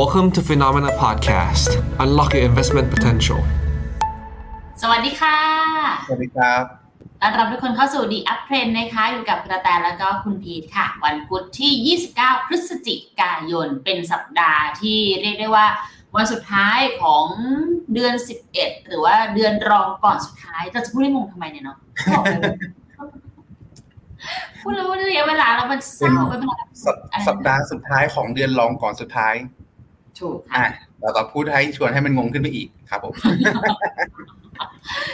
Welcome to Phenomena Podcast. Unlock your investment potential. สวัสดีค่ะ สวัสดีครับต้อนรับทุกคนเข้าสู่ The Up Trend นะคะ อยู่กับกระแตแล้วก็คุณพีทค่ะ วันพุธที่ 29 พฤศจิกายน เป็นสัปดาห์ที่เรียกได้ว่าวันสุดท้ายของเดือน 11 หรือว่าเดือนรองก่อนสุดท้ายเราจะพูดให้งงทำไมเนี่ยเนาะบอกเลยว่าพูดแล้วว่าระยะเวลาแล้วมันเศร้าไม่เป็นไรสัปสัปดาห์สุดท้ายของเดือนรองก่อนสุดท้าย ถูกอะค่ะเราต้องพูดให้ชวนให้มันงงขึ้นไปอีกครับผม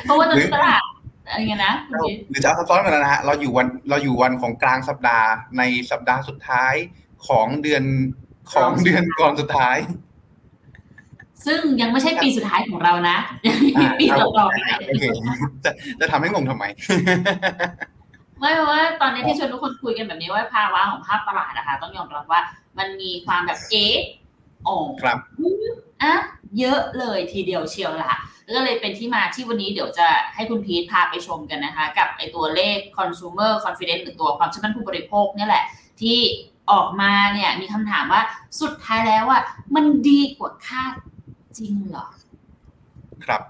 เพราะว่าตอนนี้ตลาดอะไรเงี้ยนะคุณพีทหรือจะเอาซับซ้อนกันนะฮะเราอยู่วันเราอยู่วันของกลางสัปดาห์ในสัปดาห์สุดท้ายของเดือนของเดือนก่อนสุดท้าย ซึ่งยังไม่ใช่ปีสุดท้ายของเรานะยังมีปีต่อๆไปโอเคจะจะทำให้งงทำไมไม่เพราะว่าตอนนี้ที่ชวนทุกคนคุยกันแบบนี้ว่าภาวะของภาพตลาดนะคะต้องยอมรับว่า มันมีความแบบเอ๊ะ อ๋อครับอะเยอะเลยทีเดียวเชียวล่ะก็เลยเป็นที่มาที่วันนี้เดี๋ยวจะให้คุณพีทพาไปชมกันนะคะ กับไอตัวเลข consumer confidence หรือตัวความเชื่อมั่นผู้บริโภคเนี่ยแหละ ที่ออกมาเนี่ยมีคำถามว่าสุดท้ายแล้วอะมันดีกว่าคาดจริงเหรอ ครับ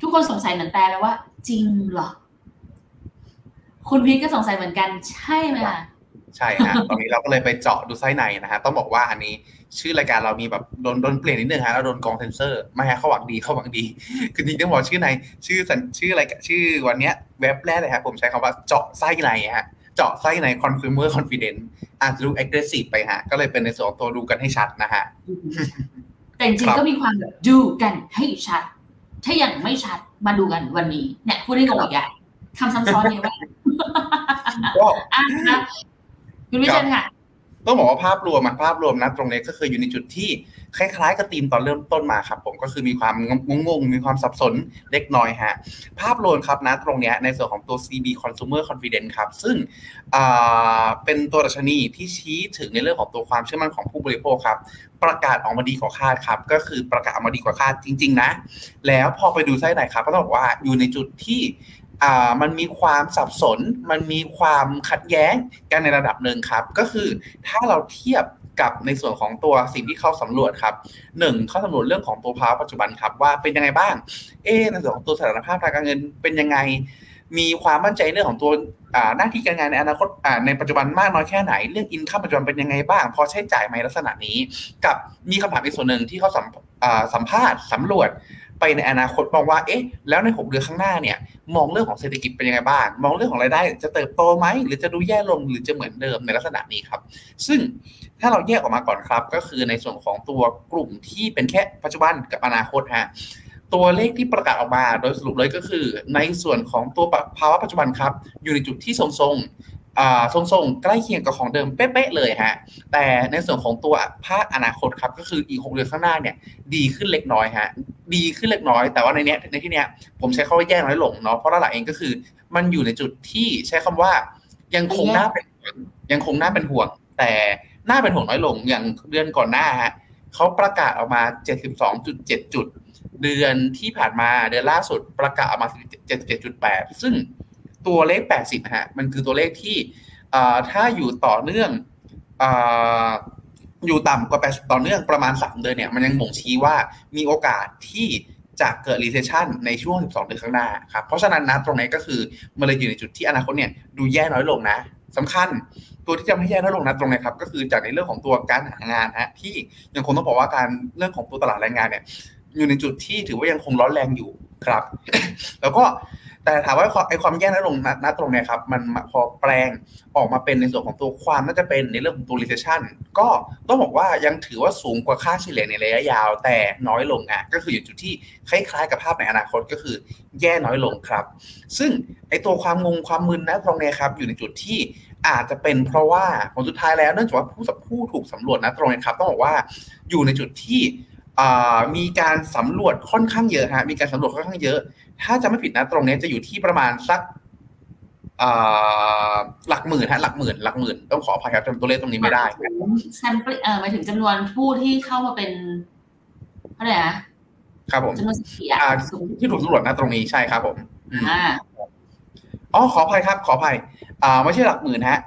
ทุกคนสงสัยเหมือนแต่แล้วว่า จริงเหรอ คุณพีทก็สงสัยเหมือนกันใช่ไหมล่ะใช่ฮะตอนนี้เราก็เลยไปเจาะดูไส้ในนะฮะต้องบอกว่าอันนี้ ชื่อรายการเรามีแบบโดนโดนเปลี่ยนนิดนึงฮะเราโดนกองเซนเซอร์ไม่ฮะเขาหวังดีเขาหวังดี คือจริงๆต้องบอกชื่อในชื่อสัญชื่ออะไรายชื่อวันเนี้ยเว็บแรกเลยครับผมใช้คำว่าเจาะไส้ในฮะเจาะไส้ใน consumer confidence อาจจะดู aggressive ไปฮะ ก็เลยเป็นในส่วนของตัวดูกันให้ชัดนะฮะ แต่จริงครัๆบก็มีความแบบดูกันให้ชัด ถ้ายังไม่ชัดมาดูกันวันนี้เนี่ยพูดให้งงอีกอะคำซ้ำซ้อนเยอะมากก็อะนะคุณวิเชนค่ะ ต้องบอกว่าภาพรวมมันภาพรวมนะตรงนี้ก็คืออยู่ในจุดที่คล้ายๆกับธีมตอนเริ่มต้นมาครับ ผมก็คือมีความงงๆมีความสับสนเล็กน้อยฮะภาพรวมครับนะตรงนี้ในส่วนของตัว CB Consumer Confidence ครับ ซึ่งเป็นตัวดัชนีที่ชี้ถึงในเรื่องของตัวความเชื่อมั่นของผู้บริโภคครับ ประกาศออกมาดีกว่าคาดครับ ก็คือประกาศออกมาดีกว่าคาดจริง ๆ นะ แล้วพอไปดูไส้ไหนครับก็ต้องบอกว่าอยู่ในจุดที่ อ่ามันมีความสับสน มันมีความขัดแย้งกันในระดับหนึ่งครับ ก็คือถ้าเราเทียบกับในส่วนของตัวสิ่งที่เขาสำรวจครับหนึ่งเขาสำรวจเรื่องของตัวภาวะปัจจุบันครับ ว่าเป็นยังไงบ้าง เอ๊ในส่วนของตัวสถานภาพทางการเงินเป็นยังไง มีความมั่นใจเรื่องของตัวหน้าที่การงานในอนาคตในปัจจุบันมากน้อยแค่ไหน เรื่องอินคัมปัจจุบันเป็นยังไงบ้าง พอใช้จ่ายไหมลักษณะนี้ กับมีคำถามอีกส่วนหนึ่งที่เขาสัมอ่าสัมภาษณ์สำรวจ ไปในอนาคตมองว่า เอ๊ะ แล้วใน 6 เดือนข้างหน้าเนี่ย มองเรื่องของเศรษฐกิจเป็นยังไงบ้าง มองเรื่องของรายได้จะเติบโตไหม หรือจะดูแย่ลง หรือจะเหมือนเดิมในลักษณะนี้ครับ ซึ่งถ้าเราแยกออกมาก่อนครับ ก็คือในส่วนของตัวกลุ่มที่เป็นแค่ปัจจุบันกับอนาคตฮะ ตัวเลขที่ประกาศออกมาโดยสรุปเลยก็คือ ในส่วนของตัวภาวะปัจจุบันครับ อยู่ในจุดที่ทรงๆ ทรงๆ ใกล้เคียงกับของเดิมเป๊ะๆเลยฮะ แต่ในส่วนของตัวภาคอนาคตครับ ก็คืออีก6เดือนข้างหน้าเนี่ยดีขึ้นเล็กน้อยฮะ ดีขึ้นเล็กน้อย แต่ว่าในเนี้ยในที่เนี้ยผมใช้คำว่าแย่น้อยลงเนาะ เพราะหลังเองก็คือ มันอยู่ในจุดที่ใช้คำว่า ยังคงน่าเป็นยังคงน่าเป็นห่วง แต่น่าเป็นห่วงน้อยลงอย่างเดือนก่อนหน้าฮะเขาประกาศออกมา 72.7 จุด เดือนที่ผ่านมาเดือนล่าสุดประกาศออกมา 77.8 ซึ่ง ตัวเลข 80ฮะมันคือตัวเลขที่ถ้าอยู่ต่อเนื่องออยู่ต่ำกว่า80ต่อเนื่องประมาณ 3 เดือนเนี่ยมันยังบ่งชี้ว่ามีโอกาสที่จะเกิด recession ในช่วง 12 เดือนข้างหน้าครับเพราะฉะนั้นนะตรงนี้ก็คือมันเลยอยู่ในจุดที่อนาคตเนี่ยดูแย่น้อยลงนะสำคัญตัวที่จะไม่แย่น้อยลงนะตรงนี้ครับก็คือจากในเรื่องของตัวการหางานฮะที่ยังคงต้องบอกว่าการเรื่องของตัวตลาดแรงงานเนี่ยอยู่ในจุดที่ถือว่ายังคงร้อนแรงอยู่ครับ แล้วก็ แต่ถามว่าไอ้ความแย่น้อยลงณณตรงเนี้ยครับ มันพอแปลงออกมาเป็นในส่วนของตัวความน่าจะเป็นในเรื่องของตัว recession ก็ต้องบอกว่ายังถือว่าสูงกว่าค่าเฉลี่ยในระยะยาว แต่น้อยลงอะก็คืออยู่จุดที่คล้ายๆกับภาพในอนาคตก็คือแย่น้อยลงครับ ซึ่งไอ้ตัวความงงความมึนนะตรงเนี้ยครับ อยู่ในจุดที่อาจจะเป็นเพราะว่าผลสุดท้ายแล้วเนื่องจากว่าผู้สัผู้ถูกสำรวจนะตรงเนี้ยครับต้องบอกว่าอยู่ในจุดที่มีการสำรวจค่อนข้างเยอะฮะมีการสำรวจค่อนข้างเยอะ ถ้าจะไม่ผิดนะตรงนี้จะอยู่ที่ประมาณสักอ่าหลักหมื่นฮะหลักหมื่นหลักหมื่นต้องขออภัยครับจำตัวเลขตรงนี้ไม่ได้ sample เออหมายถึงจำนวนผู้ที่เข้ามาเป็นเท่าไหร่นะครับผมจำนวนเสียอ่าที่ถูกสำรวจนะตรงนี้ใช่ครับผมอืมอ่าอ๋อขออภัยครับ ขออภัยอ่าไม่ใช่หลักหมื่นฮะ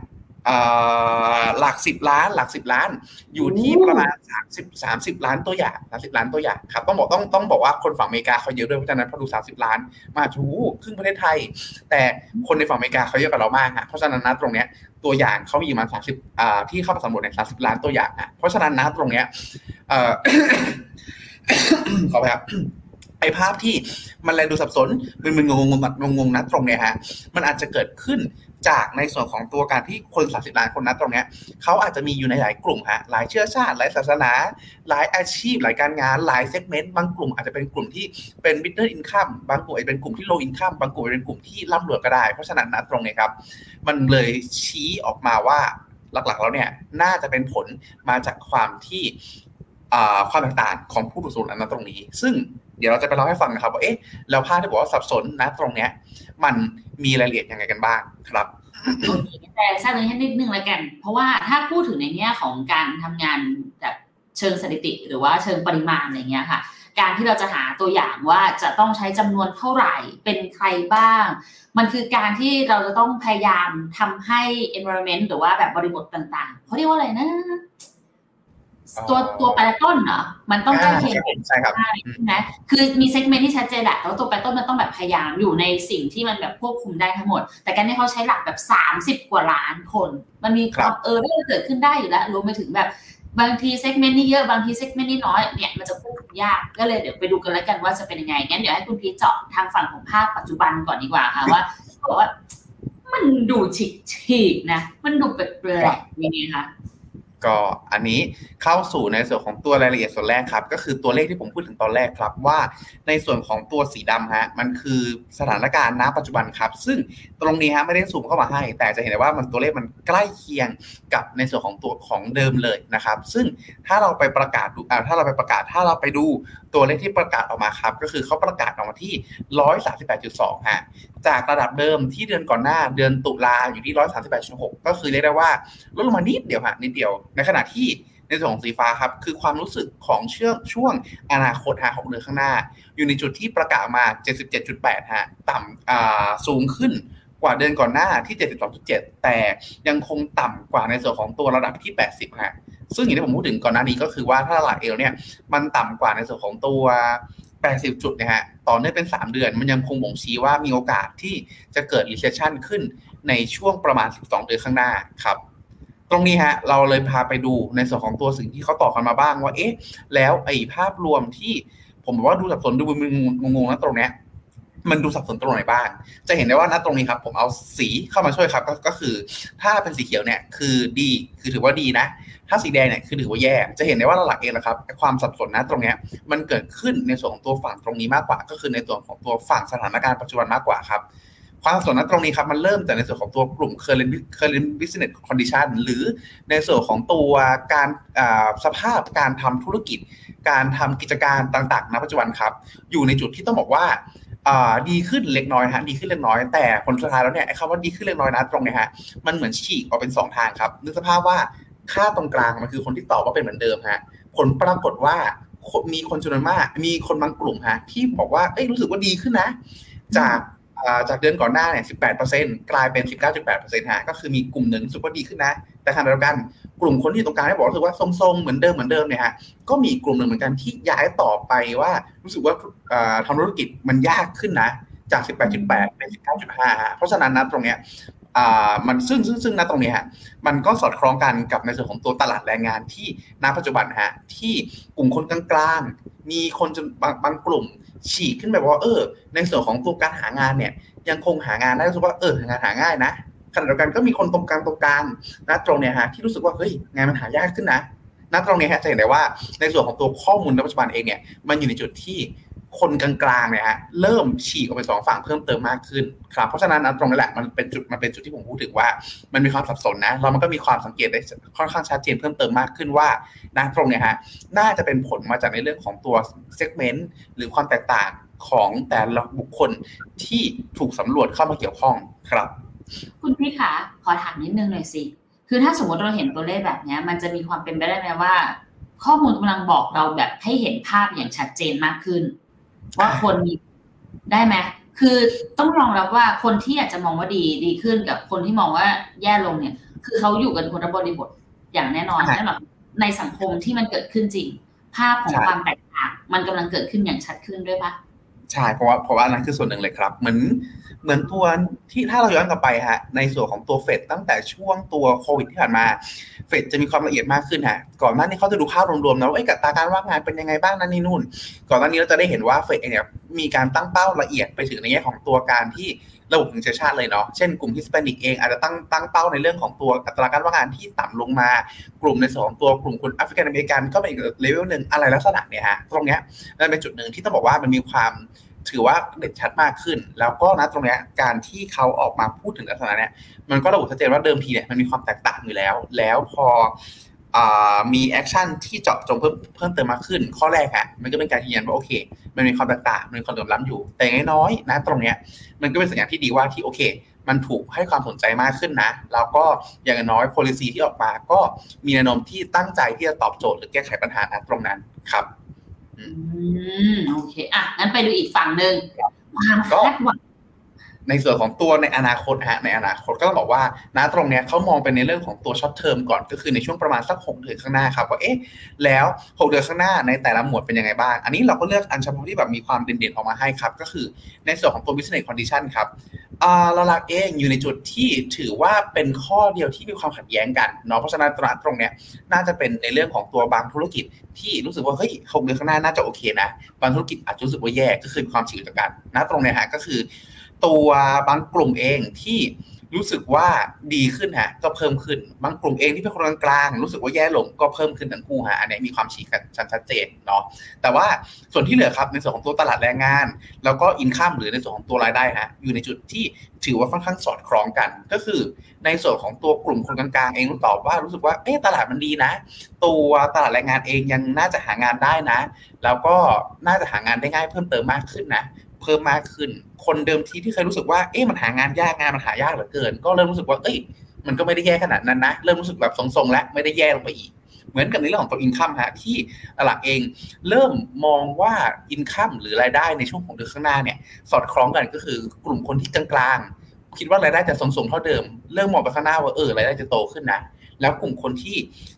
หลักสิบล้านหลักสิบล้าน อยู่ที่ประมาณสามสิบสามสิบล้านตัวอย่างสามสิบล้านตัวอย่างครับต้องบอกต้องต้องบอกว่าคนฝั่งอเมริกาเขาเยอะด้วยเพราะฉะนั้นพอดูสามสิบล้าน มาถูครึ่งประเทศไทย แต่คนในฝั่งอเมริกาเขาเยอะกว่าเรามากฮะเพราะฉะนั้นนะตรงเนี้ยตัวอย่างเขามีมาสามสิบที่เข้ามาสำรวจในสามสิบล้านตัวอย่างนะเพราะฉะนั้นนะตรงเนี้ยขอไปครับไอภาพที่มันเลยดูสับสนมึนมึนงงงงงงนะตรงเนี้ยฮะมันอาจจะเกิดขึ้น จากในส่วนของตัวการที่คนสามสิบล้านคนนั้นตรงเนี้ยเขาอาจจะมีอยู่ในหลายกลุ่มฮะหลายเชื้อชาติ หลายศาสนา หลายอาชีพ หลายการงาน หลาย segment บางกลุ่มอาจจะเป็นกลุ่มที่เป็น middle income บางกลุ่มอาจจะเป็นกลุ่มที่ low income บางกลุ่มเป็นกลุ่มที่ร่ำรวยก็ได้ เพราะฉะนั้นนะตรงนี้ครับ มันเลยชี้ออกมาว่าหลักๆแล้วเนี่ยน่าจะเป็นผลมาจากความที่ความต่างๆของผู้ถูกสูญนั้นตรงนี้ ซึ่ง เดี๋ยวเราจะไปเล่าให้ฟังนะครับว่าเอ๊ะแล้วภาพที่บอกว่าสับสนนะตรงเนี้ย มันมีรายละเอียดยังไงกันบ้างครับแต่ทราบตรงนี้นิดนึงแล้วกัน เพราะว่าถ้าพูดถึงในแง่ของการทำงานแบบเชิงสถิติ หรือว่าเชิงปริมาณอะไรเงี้ยค่ะ การที่เราจะหาตัวอย่างว่าจะต้องใช้จำนวนเท่าไหร่เป็นใครบ้าง มันคือการที่เราจะต้องพยายามทำให้ environment หรือว่าแบบบริบทต่างๆเขาเรียกว่าอะไรนะ ตัวตัวแปรต้นเหรอมันต้องใกล้เคียงใช่ครับใช่ไหมคือมี segment ที่ชัดเจนแหละแต่ว่าตัวแปรต้นมันต้องแบบพยายามอยู่ในสิ่งที่มันแบบควบคุมได้ทั้งหมด แต่การที่เขาใช้หลักแบบสามสิบกว่าล้านคน มันมีความเออที่เกิดขึ้นได้อยู่แล้วรวมไปถึงแบบบางที segment นี่เยอะบางที segment นี่น้อยเนี่ยมันจะควบคุมยากก็เลยเดี๋ยวไปดูกันแล้วกันว่าจะเป็นยังไงงั้นเดี๋ยวให้คุณพีเจาะทางฝั่งของภาพปัจจุบันก่อนดีกว่าค่ะว่าบอกว่ามันดูฉีกๆนะ มันดูแปลกๆยังไงคะ ก็อันนี้เข้าสู่ในส่วนของตัวรายละเอียดส่วนแรกครับ ก็คือตัวเลขที่ผมพูดถึงตอนแรกครับว่าในส่วนของตัวสีดำฮะมันคือสถานการณ์ณปัจจุบันครับ ซึ่งตรงนี้ฮะไม่ได้สูมเข้ามาให้ แต่จะเห็นได้ว่ามันตัวเลขมันใกล้เคียงกับในส่วนของตัวของเดิมเลยนะครับ ซึ่งถ้าเราไปประกาศดูอ่าถ้าเราไปประกาศถ้าเราไปดูตัวเลขที่ประกาศออกมาครับ ก็คือเขาประกาศออกมาที่ 138.2 ฮะ จากระดับเดิมที่เดือนก่อนหน้าเดือนตุลาอยู่ที่ 138.6 ก็คือเรียกได้ว่าลดลงมานิดเดียวฮะนิดเดียว ในขณะที่ในส่วนของสีฟ้าครับ คือความรู้สึกของเชื่อช่วงอนาคตหาของเดือนข้างหน้า อยู่ในจุดที่ประกาศมา 77.8 ฮะ ต่ำสูงขึ้นกว่าเดือนก่อนหน้าที่ 72.7 แต่ยังคงต่ำกว่าในส่วนของตัวระดับที่ 80 ฮะ ซึ่งอย่างที่ผมพูดถึงก่อนหน้านี้ก็คือว่าถ้าตลาดเอลเนี่ยมันต่ำกว่าในส่วนของตัว 80 จุดนะฮะต่อเนื่องเป็น 3 เดือน มันยังคงบ่งชี้ว่ามีโอกาสที่จะเกิด recession ขึ้นในช่วงประมาณ 12 เดือนข้างหน้าครับตรงนี้ฮะเราเลยพาไปดูในส่วนของตัวสิ่งที่เขาต่อกันมาบ้างว่าเอ๊ะแล้วไอ้ภาพรวมที่ผมบอกว่าดูสับสนดูมึนงงๆนะตรงเนี้ยมันดูสับสนตรงไหนบ้าง จะเห็นได้ว่าณตรงนี้ครับ ผมเอาสีเข้ามาช่วยครับ ก็คือถ้าเป็นสีเขียวเนี่ยคือดี คือถือว่าดีนะ ถ้าสีแดงเนี่ยคือถือว่าแย่ จะเห็นได้ว่าหลักเองนะครับความสับสนนะตรงนี้มันเกิดขึ้นในส่วนของตัวฝั่งตรงนี้มากกว่า ก็คือในตัวของตัวฝั่งสถานการณ์ปัจจุบันมากกว่าครับความสับสนนั้นตรงนี้ครับมันเริ่มแต่ในส่วนของตัวกลุ่ม current current business condition หรือในส่วนของตัวการสภาพการทำธุรกิจ การทำกิจการต่างๆณปัจจุบันครับ อยู่ในจุดที่ต้องบอกว่าดีขึ้นเล็กน้อยฮะดีขึ้นเล็กน้อยแต่ผลสุดท้ายแล้วเนี่ยไอ้คำว่าดีขึ้นเล็กน้อยนะตรงนี้ฮะมันเหมือนฉีกออกเป็น 2 ทางครับนึกสภาพว่า ค่าตรงกลางมันคือคนที่ตอบว่าเป็นเหมือนเดิมฮะผลปรากฏว่ามีคนจำนวนมาก มีคนบางกลุ่มฮะที่บอกว่าเอ้ยรู้สึกว่าดีขึ้นนะ จากจากเดือนก่อนหน้าเนี่ย 18%กลายเป็น 19.8%ฮะ ก็คือมีกลุ่มหนึ่งรู้สึกว่าดีขึ้นนะ แต่ขณะเดียวกันกลุ่มคนที่ตรงกลางได้บอกรู้สึกว่าทรงๆ เหมือนเดิมเหมือนเดิมเนี่ยฮะ ก็มีกลุ่มหนึ่งเหมือนกันที่ย้ายต่อไปว่ารู้สึกว่าทำธุรกิจมันยากขึ้นนะ จาก 18.8 เป็น 19.5 เพราะฉะนั้นนะตรงเนี้ย มันซึ่งซึ่งซึ่งณตรงนี้ฮะมันก็สอดคล้องกันกับในส่วนของตัวตลาดแรงงานที่ณปัจจุบันฮะที่กลุ่มคนกลางๆ มีคนจนบางบางกลุ่มฉีกขึ้นแบบว่าเออ ในส่วนของตัวการหางานเนี่ย ยังคงหางานได้รู้สึกว่าเอองานหาง่ายนะขณะเดียวกันก็มีคนตรงกลางตรงกลางนะตรงเนี้ยฮะที่รู้สึกว่าเฮ้ยงานมันหายากขึ้นนะณตรงนี้ฮะจะเห็นได้ว่าในส่วนของตัวข้อมูลในปัจจุบันเองเนี่ยมันอยู่ในจุดที่ คนกลางๆเนี่ยฮะเริ่มฉีกออกไปสองฝั่งเพิ่มเติมมากขึ้นครับเพราะฉะนั้นตรงนี้แหละมันเป็นจุดมันเป็นจุดที่ผมพูดถึงว่า มันมีความสับสนนะเรามันก็มีความสังเกตได้ค่อนข้างชัดเจนเพิ่มเติมมากขึ้นว่านะตรงเนี้ยฮะน่าจะเป็นผลมาจากในเรื่องของตัวเซกเมนต์หรือความแตกต่างของแต่ละบุคคลที่ถูกสำรวจเข้ามาเกี่ยวข้องครับ คุณพี่ขาขอถามนิดนึงหน่อยสิ คือถ้าสมมติเราเห็นตัวเลขแบบนี้มันจะมีความเป็นไปได้ไหมว่า ข้อมูลกำลังบอกเราแบบให้เห็นภาพอย่างชัดเจนมากขึ้น ว่าคนมีได้ไหมคือต้องรองรับว่าคนที่อาจจะมองว่าดีดีขึ้นกับคนที่มองว่าแย่ลงเนี่ย คือเขาอยู่กันคนละบริบทอย่างแน่นอนใช่แน่นอนในสังคมที่มันเกิดขึ้นจริง ภาพของใช่ความแตกต่าง มันกำลังเกิดขึ้นอย่างชัดขึ้นด้วยปะใช่เพราะว่าเพราะว่าอันนั้นคือส่วนหนึ่งเลยครับ เหมือน เหมือนตัวที่ถ้าเราย้อนกลับไปฮะในส่วนของตัวเฟดตั้งแต่ช่วงตัวโควิดที่ผ่านมา เฟดจะมีความละเอียดมากขึ้นฮะก่อนหน้านี้เขาจะดูภาพรวมๆนะว่าเอ๊ะอัตราการว่างงานเป็นยังไงบ้างนั่นนี่นู่น ก่อนหน้านี้เราจะได้เห็นว่าเฟดเนี่ยมีการตั้งเป้าละเอียดไปถึงในแง่ของตัวการที่ระบุถึงเชื้อชาติเลยเนาะ เช่นกลุ่ม Hispanic เองอาจจะตั้งตั้งเป้าในเรื่องของตัวอัตราการว่างงานที่ต่ำลงมา กลุ่มในส่วนของตัวกลุ่มคนแอฟริกันอเมริกันก็เป็นอีกเลเวลหนึ่งอะไรลักษณะเนี่ยฮะ ตรงเนี้ยนั่นเป็นจุดหนึ่งที่ต้องบอกว่ามันมีความ ถือว่าเด่นชัดมากขึ้น แล้วก็นะตรงเนี้ยการที่เขาออกมาพูดถึงลักษณะเนี้ยมันก็ระบุชัดเจนว่าเดิมทีเนี่ยมันมีความแตกต่างอยู่แล้ว แล้วพอมี action ที่เจาะจงเพิ่มเพิ่มเติมมากขึ้น ข้อแรกอะมันก็เป็นการยืนยันว่าโอเค มันมีความแตกต่างมันมีความเหลื่อมล้ำอยู่ แต่อย่างน้อยๆนะตรงเนี้ยมันก็เป็นสัญญาณที่ดีว่าที่โอเค มันถูกให้ความสนใจมากขึ้นนะแล้วก็อย่างน้อย policy ที่ออกมาก็มีแนวโน้มที่ตั้งใจที่จะตอบโจทย์หรือแก้ไขปัญหานะตรงนั้นครับ อืมโอเค อะงั้นไปดูอีกฝั่งหนึ่งความคาดหวัง ในส่วนของตัวในอนาคตฮะในอนาคตก็ต้องบอกว่าณตรงเนี้ยเขามองเป็นในเรื่องของตัวช็อตเทอมก่อนก็คือในช่วงประมาณสักหกเดือนข้างหน้าครับว่าเอ๊ะแล้วหกเดือนข้างหน้าในแต่ละหมวดเป็นยังไงบ้าง อันนี้เราก็เลือกอันเฉพาะที่แบบมีความเด่นๆออกมาให้ครับ ก็คือในส่วนของตัว business condition ครับเราลักเองอยู่ในจุดที่ถือว่าเป็นข้อเดียวที่มีความขัดแย้งกันเนาะเพราะฉะนั้นตรงตรงเนี้ยน่าจะเป็นในเรื่องของตัวบางธุรกิจที่รู้สึกว่าเฮ้ยหกเดือนข้างหน้าน่าจะโอเคนะบางธุรกิจอาจจะรู้สึกว่าแย่ก็คือความฉีกจากกันนะตรงเนี้ยฮะก็คือ ตัวบางกลุ่มเองที่รู้สึกว่าดีขึ้นฮะก็เพิ่มขึ้น บางกลุ่มเองที่เป็นคนกลางๆรู้สึกว่าแย่ลงก็เพิ่มขึ้นทั้งคู่ฮะอันนี้มีความฉีกกันชัดเจนเนาะแต่ว่าส่วนที่เหลือครับในส่วนของตัวตลาดแรงงาน แล้วก็อินข้ามหรือในส่วนของตัวรายได้ฮะอยู่ในจุดที่ถือว่าค่อนข้างสอดคล้องกัน ก็คือในส่วนของตัวกลุ่มคนกลางๆ เองรู้ตอบว่ารู้สึกว่าเอ๊ะตลาดมันดีนะ ตัวตลาดแรงงานเองยังน่าจะหางานได้นะ แล้วก็น่าจะหางานได้ง่ายเพิ่มเติมมากขึ้นนะ พิ่มมากขึ้น คนเดิมทีที่เคยรู้สึกว่าเอ๊ะมันหางานยากงานมันหายากเหลือเกิน ก็เริ่มรู้สึกว่าเอ้ยมันก็ไม่ได้แย่ขนาดนั้นนะ เริ่มรู้สึกแบบทรงๆแล้วไม่ได้แย่ลงไปอีก เหมือนกับในเรื่องของตัวอินคัมฮะที่ตลาดเองเริ่มมองว่าอินคัมหรือรายได้ในช่วงของเดือนข้างหน้าเนี่ย สอดคล้องกันก็คือกลุ่มคนที่กลางๆคิดว่ารายได้จะทรงๆเท่าเดิม เริ่มมองไปข้างหน้าว่าเออรายได้จะโตขึ้นนะ แล้วกลุ่มคนที่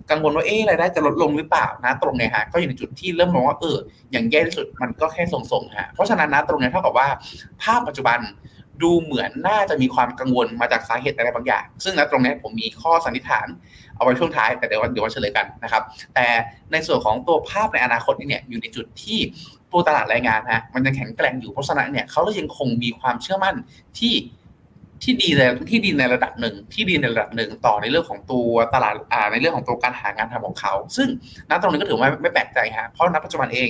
กังวลว่าเอ๊ะรายได้จะลดลงหรือเปล่านะตรงเนี้ยฮะก็อยู่ในจุดที่เริ่มมองว่าเอออย่างแย่ที่สุดมันก็แค่ทรงๆฮะเพราะฉะนั้นนะตรงเนี้ยเท่ากับว่าภาพปัจจุบันดูเหมือนน่าจะมีความกังวลมาจากสาเหตุอะไรบางอย่าง ซึ่งนะตรงเนี้ยผมมีข้อสันนิษฐานเอาไว้ช่วงท้ายแต่เดี๋ยวเดี๋ยวเฉลยกันนะครับ แต่ในส่วนของตัวภาพในอนาคตนี่เนี่ยอยู่ในจุดที่ตัวตลาดแรงงานฮะมันยังแข็งแกร่งอยู่เพราะฉะนั้นเนี่ยเขาเลยยังคงมีความเชื่อมั่นที่ ที่ดีในที่ดีในระดับหนึ่งที่ดีในระดับหนึ่งต่อในเรื่องของตัวตลาดอ่าในเรื่องของตัวการหางานทำของเขา ซึ่งณตรงนี้ก็ถือว่าไม่แปลกใจฮะเพราะณปัจจุบันเอง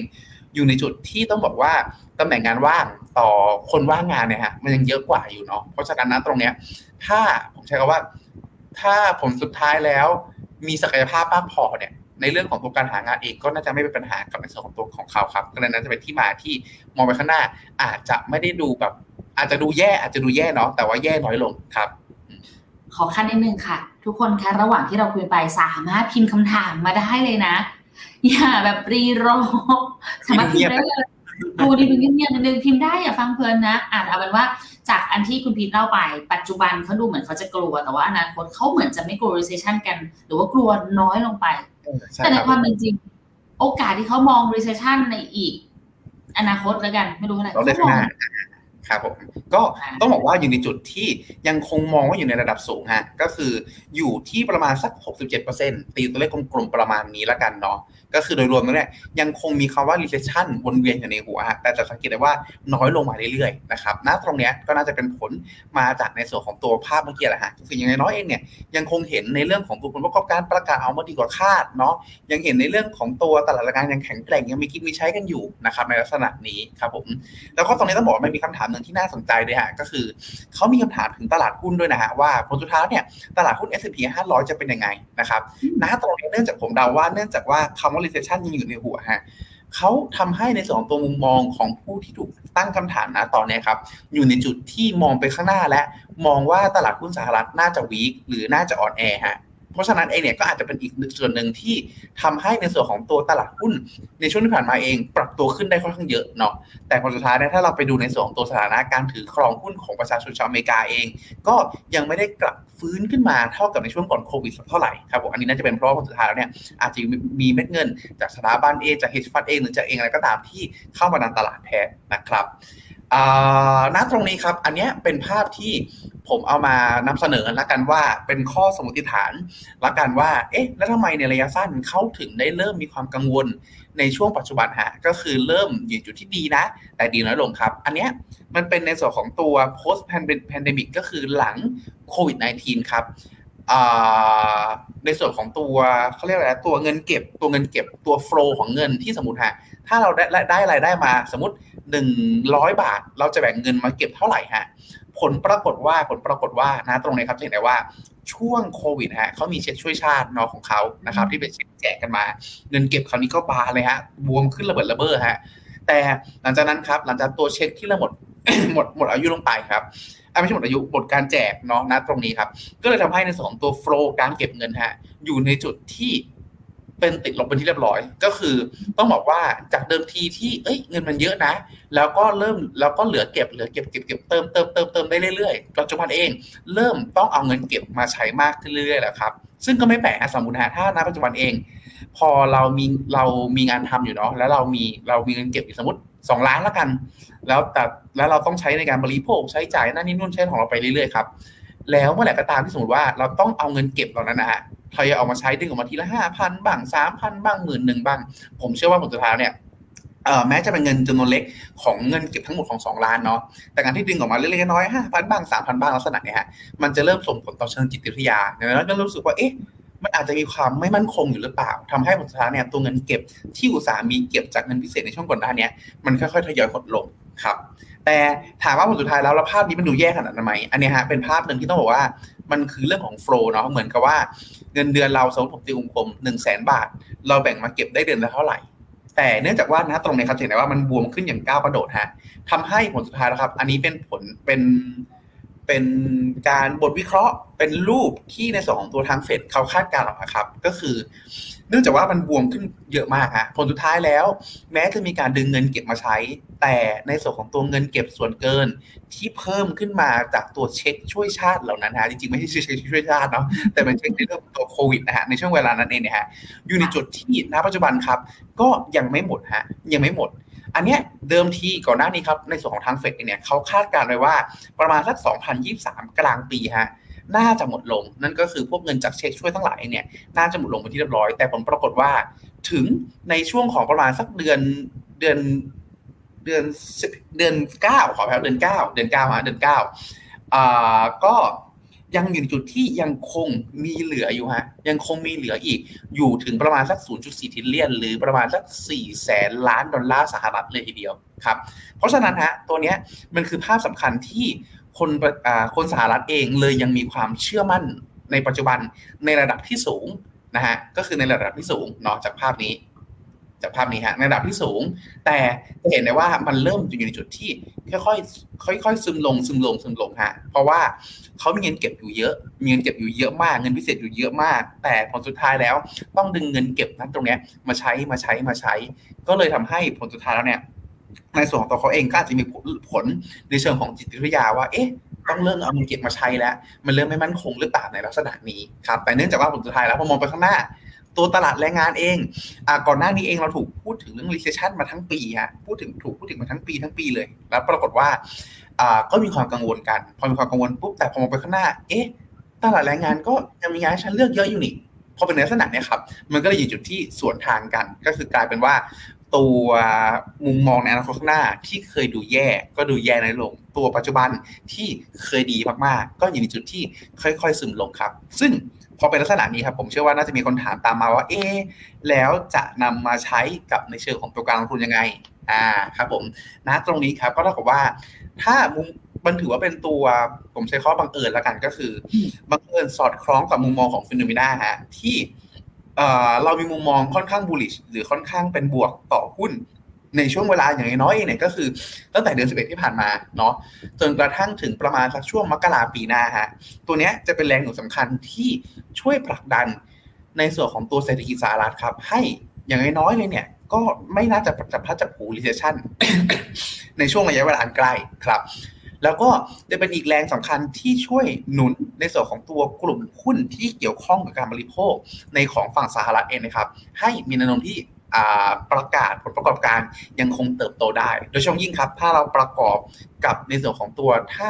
อยู่ในจุดที่ต้องบอกว่าตำแหน่งงานว่างต่อคนว่างงานเนี่ยฮะมันยังเยอะกว่าอยู่เนาะเพราะฉะนั้นนะตรงเนี้ย ถ้าผมใช้คำว่า ถ้าผลสุดท้ายแล้ว มีศักยภาพมากพอเนี่ย ในเรื่องของตัวการหางานเองก็น่าจะไม่เป็นปัญหากับในส่วนของตัวของเขาครับก็เลยน่าจะเป็นที่มาที่มองไปข้างหน้า อาจจะไม่ได้ดูแบบ อาจจะดูแย่อาจจะดูแย่เนาะแต่ว่าแย่น้อยลงครับ ขอขั้นนิดนึงค่ะ ทุกคนคะระหว่างที่เราคุยไปสามารถพิมพ์คำถามมาได้เลยนะ อย่าแบบรีรอสามารถพิมพ์ได้เลยดูดีดูเงียบๆนิดนึงพิมพ์ได้อย่าฟังเพลินนะอ่านเอาเป็นว่าจากอันที่คุณพีทเล่าไป ปัจจุบันเขาดูเหมือนเขาจะกลัว แต่ว่าอนาคตเขาเหมือนจะไม่กลัว recession กัน หรือว่ากลัวน้อยลงไปใช่แต่ในครับความเป็นจริง โอกาสที่เขามอง recession ในอีก อนาคตแล้วกัน ไม่รู้อะไรเราเลยเขาข้างมหองน้า ครับผมก็ต้องบอกว่าอยู่ในจุดที่ยังคงมองว่าอยู่ในระดับสูงฮะก็คืออยู่ที่ประมาณสัก 67%ตีตัวเลขกลมๆประมาณนี้ละกันเนาะ ก็คือโดยรวมแล้วเนี่ยยังคงมีคำว่า recession วนเวียนอยู่ในหัวฮะแต่จะสังเกตได้ว่าน้อยลงมาเรื่อยๆนะครับณตรงเนี้ยก็น่าจะเป็นผลมาจากในส่วนของตัวภาพเมื่อกี้แหละฮะก็คืออย่างน้อยๆเองเนี่ยยังคงเห็นในเรื่องของตัวผลประกอบการประกาศเอามาดีกว่าคาดเนาะยังเห็นในเรื่องของตัวตลาดแรงงานยังแข็งแกร่งยังมีกินมีใช้กันอยู่นะครับในลักษณะนี้ครับผมแล้วก็ตรงนี้ต้องบอกว่ามันมีคำถามหนึ่งที่น่าสนใจด้วยฮะก็คือเขามีคำถามถึงตลาดหุ้นด้วยนะฮะว่าผลสุดท้ายเนี่ยตลาดหุ้น S&P 500 จะเป็นยังไงนะครับณตรงนี้เนื่องจากผมเดาว่าเนื่องจากว่าคำว่า recession ยังอยู่ในหัวฮะเขาทำให้ในส่วนของตัวมุมมองของผู้ที่ถูกตั้งคำถามนะตอนนี้ครับ อยู่ในจุดที่มองไปข้างหน้าและ มองว่าตลาดหุ้นสหรัฐน่าจะวีคหรือน่าจะอ่อนแอฮะ เพราะฉะนั้นเองเนี่ยก็อาจจะเป็นอีกส่วนหนึ่งที่ทำให้ในส่วนของตัวตลาดหุ้นในช่วงที่ผ่านมาเองปรับตัวขึ้นได้ค่อนข้างเยอะเนาะแต่ผลสุดท้ายเนี่ยถ้าเราไปดูในส่วนของตัวสถานะการถือครองหุ้นของประชาชนชาวอเมริกาเอง ก็ยังไม่ได้กลับฟื้นขึ้นมาเท่ากับในช่วงก่อนโควิดเท่าไหร่ครับผมอันนี้น่าจะเป็นเพราะว่าผลสุดท้ายแล้วเนี่ยอาจจะมีเม็ดเงิน จากสถาบันเองจากเฮดฟันเองหรือจากเองอะไรก็ตามที่เข้ามาในตลาดแทนนะครับ ณตรงนี้ครับ อันนี้เป็นภาพที่ผมเอามานำเสนอละกันว่าเป็นข้อสมมติฐานละกันว่า เอ๊ะ แล้วทำไมในระยะสั้นเขาถึงได้เริ่มมีความกังวลในช่วงปัจจุบันฮะ ก็คือเริ่มอยู่จุดที่ดีนะ แต่ดีน้อยลงครับ อันนี้มันเป็นในส่วนของตัว post pandemic ก็คือหลังโควิด -19 ครับในส่วนของตัวเขาเรียกอะไรตัวเงินเก็บตัวเงินเก็บตัวโฟลของเงินที่สมมติฮะถ้าเราได้ได้รายได้มาสมมติ หนึ่งร้อยบาท เราจะแบ่งเงินมาเก็บเท่าไหร่ฮะผลปรากฏว่าผลปรากฏว่านะตรงนี้ครับเห็นได้ว่าช่วงโควิดฮะเขามีเช็คช่วยชาตินอของเขานะครับ ที่เป็นเช็คแจกกันมา เงินเก็บคราวนี้ก็บาเลยฮะบวมขึ้นระเบิดระเบ้อฮะแต่หลังจากนั้นครับ หลังจากตัวเช็คที่เราหมดหมดหมดอายุลงไปครับไม่ใช่หมดอายุหมดการแจกเนาะนะตรงนี้ครับ ก็เลยทำให้ในส่วนตัวโฟล์การเก็บเงินฮะอยู่ในจุดที่ เป็นติดลบเป็นที่เรียบร้อย ก็คือต้องบอกว่าจากเดิมทีที่เอ้ยเงินมันเยอะนะ แล้วก็เริ่มแล้วก็เหลือเก็บเหลือเก็บเก็บเก็บเติมเติมเติมเติมได้เรื่อยๆปัจจุบันเอง เริ่มต้องเอาเงินเก็บมาใช้มากขึ้นเรื่อยๆแล้วครับ ซึ่งก็ไม่แปลกสมมตินะถ้าณปัจจุบันเอง พอเรามีเรามีงานทำอยู่เนาะแล้วเรามีเรามีเงินเก็บอยู่สมมติสองล้านละกัน แล้วแต่แล้วเราต้องใช้ในการบริโภคใช้จ่ายนั่นนี่นู่นใช้ของเราไปเรื่อยๆครับแล้วเมื่อไหร่ก็ตามที่สมมติว่าเราต้องเอาเงินเก็บเหล่านั้นนะฮะ ทยอยออกมาใช้ดึงออกมาทีละห้าพันบ้างสามพันบ้างหมื่นหนึ่งบ้าง ผมเชื่อว่าผลสุดท้ายเนี่ยแม้จะเป็นเงินจำนวนเล็กของเงินเก็บทั้งหมดของสองล้านเนาะ แต่การที่ดึงออกมาเล็กๆน้อยห้าพันบ้างสามพันบ้างลักษณะเนี้ยฮะ มันจะเริ่มส่งผลต่อเชิงจิตวิทยาดังนั้นก็รู้สึกว่า เอ๊ะ มันอาจจะมีความไม่มั่นคงอยู่หรือเปล่าทำให้ผลสุดท้ายเนี่ยตัวเงินเก็บที่อุตสาหมีเก็บจากเงินพิเศษในช่วงก่อนหน้านี้มันค่อยๆทยอยหดลงครับ แต่ถามว่าผลสุดท้ายแล้วภาพนี้มันดูแย่ขนาดไหนอันนี้ฮะเป็นภาพหนึ่งที่ต้องบอกว่า มันคือเรื่องของโฟล์เนาะเหมือนกับว่าเงินเดือนเราสมมติผมตีวงกลมหนึ่งแสนบาท เราแบ่งมาเก็บได้เดือนละเท่าไหร่ แต่เนื่องจากว่านะตรงนี้ครับเห็นได้ว่ามันบวมขึ้นอย่างก้าวกระโดดฮะทำให้ผลสุดท้ายแล้วครับ อันนี้เป็นผลเป็นเป็นการบทวิเคราะห์เป็นรูปที่ในส่วนของตัวทางเฟดเขาคาดการณ์ออกมาครับ ก็คือ เนื่องจากว่ามันบวมขึ้นเยอะมากฮะผลสุดท้ายแล้ว แม้จะมีการดึงเงินเก็บมาใช้ แต่ในส่วนของตัวเงินเก็บส่วนเกิน ที่เพิ่มขึ้นมาจากตัวเช็คช่วยชาติเหล่านั้นฮะจริงๆไม่ใช่เช็คช่วยชาติเนาะแต่เป็นเช็คในเรื่องตัวโควิดนะฮะในช่วงเวลานั้นเองเนี่ยฮะอยู่ในจุดที่ณปัจจุบันครับ ก็ยังไม่หมดฮะยังไม่หมดอันเนี้ยเดิมทีก่อนหน้านี้ครับในส่วนของทางเฟดเนี่ยเขาคาดการณ์ไว้ว่าประมาณสัก 2023 กลางปีฮะ น่าจะหมดลง นั่นก็คือพวกเงินจากเช็คช่วยทั้งหลายเนี่ยน่าจะหมดลงไปที่เรียบร้อย แต่ผลปรากฏว่าถึงในช่วงของประมาณสักเดือนเดือนเดือนเดือนเก้าขอแพ้เดือนเก้าเดือนเก้าฮะเดือนเก้าอ่าก็ยังอยู่ในจุดที่ยังคงมีเหลืออยู่ฮะยังคงมีเหลืออีกอยู่ถึงประมาณสัก 0.4ทิลเลียน หรือประมาณสัก 4 แสนล้านดอลลาร์สหรัฐเลยทีเดียวครับ เพราะฉะนั้นฮะตัวเนี้ยมันคือภาพสำคัญที่ คนคนสหรัฐเองเลยยังมีความเชื่อมั่นในปัจจุบันในระดับที่สูงนะฮะก็คือในระดับที่สูงเนาะจากภาพนี้ จากภาพนี้ฮะในระดับที่สูง แต่จะเห็นได้ว่ามันเริ่มอยู่ในจุดที่ค่อยๆค่อยๆซึมลงซึมลงซึมลงฮะเพราะว่าเขามีเงินเก็บอยู่เยอะ มีเงินเก็บอยู่เยอะมาก เงินพิเศษอยู่เยอะมาก แต่ผลสุดท้ายแล้วต้องดึงเงินเก็บนั้นตรงนี้มาใช้มาใช้มาใช้ ก็เลยทำให้ผลสุดท้ายแล้วเนี่ย ในส่วนของตัวเขาเองก็อาจจะมีผลในเชิงของจิตวิทยาว่า เอ๊ะ ต้องเริ่มเอาเงินเก็บมาใช้แล้ว มันเริ่มไม่มั่นคงหรือเปล่าในลักษณะนี้ครับ แต่เนื่องจากว่าผลสุดท้ายแล้วพอมองไปข้างหน้า ตัวตลาดแรงงานเองอก่อนหน้านี้เองเราถูกพูดถึงเรื่อง recession มาทั้งปีฮะ พูดถึงถูกพูดถึงมาทั้งปีทั้งปีเลย แล้วปรากฏว่าก็มีความกังวลกัน พอมีความกังวลปุ๊บ แต่พอมองไปข้างหน้า เอ๊ะ ตลาดแรงงานก็ยังมีงานให้ฉันเลือกเยอะอยู่นี่พอเป็นในลักษณะนี้ครับ มันก็เลยอยู่จุดที่สวนทางกัน ก็คือกลายเป็นว่า ตัวมุมมองในอนาคตข้างหน้าที่เคยดูแย่ก็ดูแย่ในลง ตัวปัจจุบันที่เคยดีมากๆ ก็อยู่ในจุดที่ค่อยๆซึมลงครับ ซึ่งพอเป็นลักษณะนี้ครับผมเชื่อว่าน่าจะมีคนถามตามมาว่าเอ๊แล้วจะนำมาใช้กับในเชิงของตัวการลงทุนยังไงอ่าครับผมนะตรงนี้ครับก็เท่ากับว่าถ้ามุมมันถือว่าเป็นตัวผมใช้ข้อบังเอิญล้วกันก็คือบังเอิญสอดคล้องกับมุมมองของฟิโนเมนาฮะที่ เรามีมุมมองค่อนข้างบูลลิชหรือค่อนข้างเป็นบวกต่อหุ้นในช่วงเวลาอย่างน้อยเนี่ยก็คือตั้งแต่เดือน11 ที่ผ่านมาเนาะจนกระทั่งถึงประมาณสักช่วงมกราปีหน้าฮะตัวเนี้ยจะเป็นแรงหนุนสำคัญที่ช่วยผลักดันในส่วนของตัวเศรษฐกิจสหรัฐครับ ให้อย่างน้อยเลยเนี่ย ก็ไม่น่าจะจับพัดจับผลู recession ในช่วงระยะเวลาอันใกล้ครับ แล้วก็จะเป็นอีกแรงสำคัญที่ช่วยหนุนในส่วนของตัวกลุ่มหุ้นที่เกี่ยวข้องกับการบริโภคในของฝั่งสหรัฐเองนะครับ ให้มีแนวโน้มที่ประกาศผลประกอบการยังคงเติบโตได้ โดยเฉพาะยิ่งครับ ถ้าเราประกอบกับในส่วนของตัวถ้า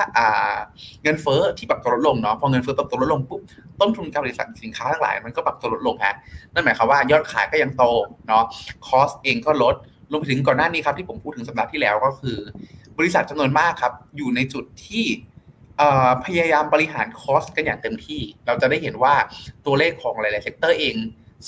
เงินเฟ้อที่ปรับตัวลดลงเนาะพอเงินเฟ้อปรับตัวลดลงปุ๊บต้นทุนการผลิตสินค้าทั้งหลาย มันก็ปรับตัวลดลงฮะนั่นหมายความว่ายอดขายก็ยังโตเนาะ cost เองก็ลดรวมไปถึงก่อนหน้านี้ครับที่ผมพูดถึงสัปดาห์ที่แล้วก็คือ บริษัทจำนวนมากครับ อยู่ในจุดที่พยายามบริหาร cost กันอย่างเต็มที่ เราจะได้เห็นว่าตัวเลขของหลาย ๆ เซกเตอร์เอง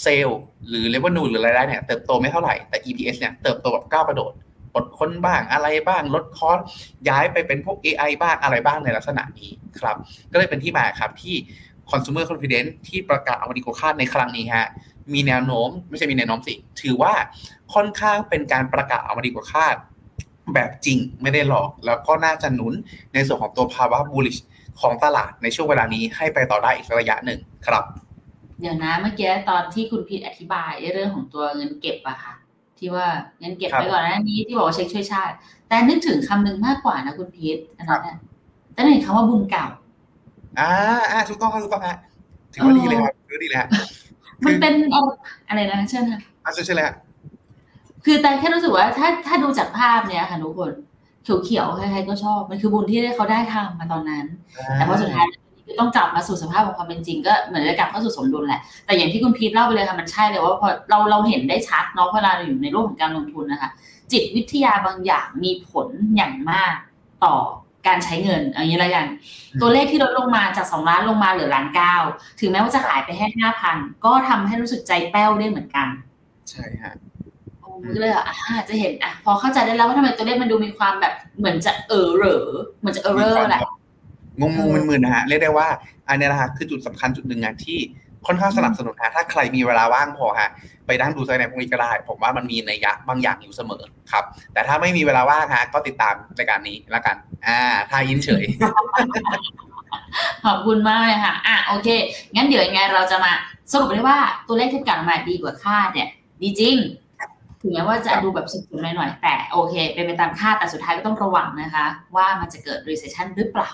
เซลล์หรือ revenue หรือรายได้เนี่ยเติบโตไม่เท่าไหร่ แต่ EPS เนี่ยเติบโตแบบก้าวกระโดดลดคนบ้างอะไรบ้างลด cost ย้ายไปเป็นพวก AI บ้างอะไรบ้างในลักษณะนี้ครับ ก็เลยเป็นที่มาครับที่ consumer confidence ที่ประกาศอเมริกาคาดในครั้งนี้ฮะมีแนวโน้ม ไม่ใช่มีแนวโน้มสิ ถือว่าค่อนข้างเป็นการประกาศอเมริกาคาด แบบจริงไม่ได้หลอก แล้วก็น่าจะหนุนในส่วนของตัวภาวะ bullish ของตลาดในช่วงเวลานี้ให้ไปต่อได้อีกระยะหนึ่งครับ เดี๋ยวนะเมื่อกี้ตอนที่คุณพีทอธิบายเรื่องของตัวเงินเก็บอะค่ะ ที่ว่าเงินเก็บไปก่อนหน้านี้ที่บอกว่าเช็คช่วยชาติ แต่นึกถึงคำหนึ่งมากกว่านะคุณพีทอันนั้นแต่เห็นคำว่าบุญเก่าอ่าอ่าถูกต้องครับถูกต้องฮะถือว่าดีเลยครับถือว่าดีเลยฮะมันเป็นอะไรนะเชิญค่ะอ่าเชิญเลยฮะ คือแต่แค่รู้สึกว่าถ้าถ้าดูจากภาพเนี้ยค่ะทุกคนเขียวๆใครๆก็ชอบมันคือบุญที่เขาได้ทำมาตอนนั้น แต่พอสุดท้ายคือต้องกลับมาสู่สภาพของความเป็นจริง ก็เหมือนจะกลับเข้าสู่สมดุลแหละ แต่อย่างที่คุณพีทเล่าไปเลยค่ะมันใช่เลยว่าพอเราเราเห็นได้ชัดเนาะเวลาเราอยู่ในโลกของการลงทุนนะคะ จิตวิทยาบางอย่างมีผลอย่างมากต่อการใช้เงินอย่างนี้ละกัน ตัวเลขที่ลดลงมาจากสองล้านลงมาเหลือล้านเก้าถึงแม้ว่าจะขายไปแค่ห้าพันก็ทำให้รู้สึกใจแป้วได้เหมือนกัน ใช่ฮะ ก็เลยอะจะเห็นอะพอเข้าใจได้แล้วว่าทำไมตัวเลขมันดูมีความแบบเหมือนจะเออเหรอเหมือนจะเออเรอแหละงงงมึนๆนะฮะเรียกได้ว่าอันนี้นะฮะคือจุดสำคัญจุดหนึ่งนะที่ค่อนข้างสนับสนุนฮะถ้าใครมีเวลาว่างพอฮะไปดั้งดูไซในพวกนี้ก็ได้ ผมว่ามันมีในยะบางอย่างอยู่เสมอครับ แต่ถ้าไม่มีเวลาว่างฮะก็ติดตามรายการนี้แล้วกัน อ่าถ้ายินเฉย ขอบคุณมากเลยค่ะ อะโอเค งั้นเดี๋ยวยังไงเราจะมาสรุปได้ว่าตัวเลขที่กลับมาดีกว่าคาดเนี่ย ดีจริง ถึงแม้ว่าจะดูแบบสุดๆหน่อยๆ แต่โอเค เป็นไปตามคาดแต่สุดท้ายก็ต้องระวังนะคะ ว่ามันจะเกิด recession หรือเปล่า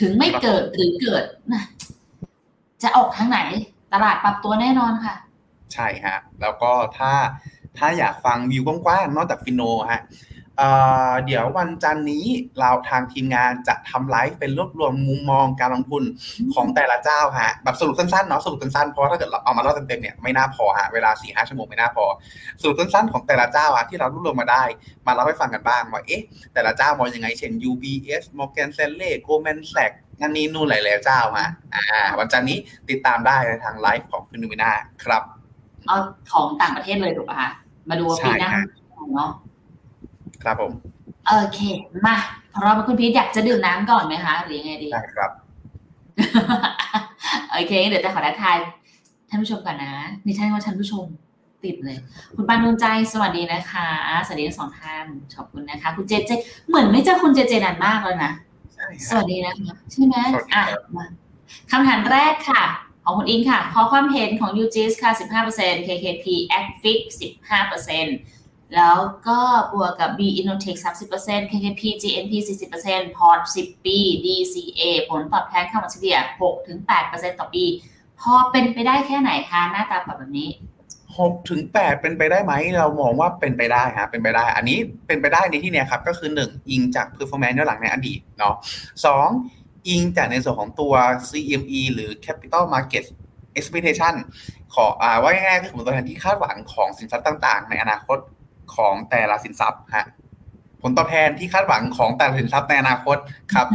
ถึงไม่เกิดหรือเกิดนะจะออกทางไหน ตลาดปรับตัวแน่นอนค่ะ ใช่ฮะ แล้วก็ถ้าถ้าอยากฟังวิวกว้างๆนอกจากฟิโนฮะ เดี๋ยววันจันนี้เราทางทีมงานจะทำไลฟ์เป็นรวบรวมมุมมองการลงทุนของแต่ละเจ้าฮะแบบสรุปสั้นๆเนาะสรุปสั้นๆเพราะถ้าเกิดเราเอามาเล่าเต็มๆเนี่ยไม่น่าพอฮะเวลาสี่ห้าชั่วโมงไม่น่าพอ สรุปสั้นๆของแต่ละเจ้าฮะที่เรารวบรวมมาได้ มาเล่าให้ฟังกันบ้างว่าเอ๊ะแต่ละเจ้ามองยังไง เช่น UBS Morgan Stanley Goldman Sachs งานนี้นู่นหลายๆเจ้ามาอ่า วันจันนี้ติดตามได้ในทางไลฟ์ของฟิโนเมนาครับเอาของต่างประเทศเลยถูกป่ะคะมาดูปีหน้าเนาะ ครับผม โอเค มาพร้อมคุณพีทอยากจะดื่มน้ำก่อนไหมคะ หรือยังไงดีได้ครับ โอเค เดี๋ยวจะขอทักทายท่านผู้ชมก่อนนะนี่ท่านว่าท่านผู้ชมติดเลย คุณปานุนใจสวัสดีนะคะ สวัสดีทั้งสองท่านขอบคุณนะคะ คุณเจเจ เหมือนไม่เจอคุณเจเจนานมากเลยนะสวัสดีนะคะใช่ไหมอะมาคำถามแรกค่ะ ของคุณอิงค่ะ ขอความเห็นของ UGIS ค่ะ 15% KKP ACFIX 15% แล้วก็บวกกับ B Innotech 30% KKP GNP 40% Port 10 ปี DCA ผลตอบแทนค่าเฉลี่ย6-8%ต่อปี พอเป็นไปได้แค่ไหนคะ หน้าตาแบบนี้หกถึงแปดเป็นไปได้ไหม เรามองว่าเป็นไปได้ฮะเป็นไปได้ อันนี้เป็นไปได้ในที่เนี้ยครับ ก็คือหนึ่งอิงจาก performance ย้อนหลังในอดีตเนาะสองอิงจากในส่วนของตัว CME หรือ Capital Market Expectation ขออ่าว่าง่ายๆคือผลตอบแทนที่คาดหวังของสินทรัพย์ต่าง ๆ ในอนาคต ของแต่ละสินทรัพย์ฮะผลตอบแทนที่คาดหวังของแต่ละสินทรัพย์ในอนาคตครับ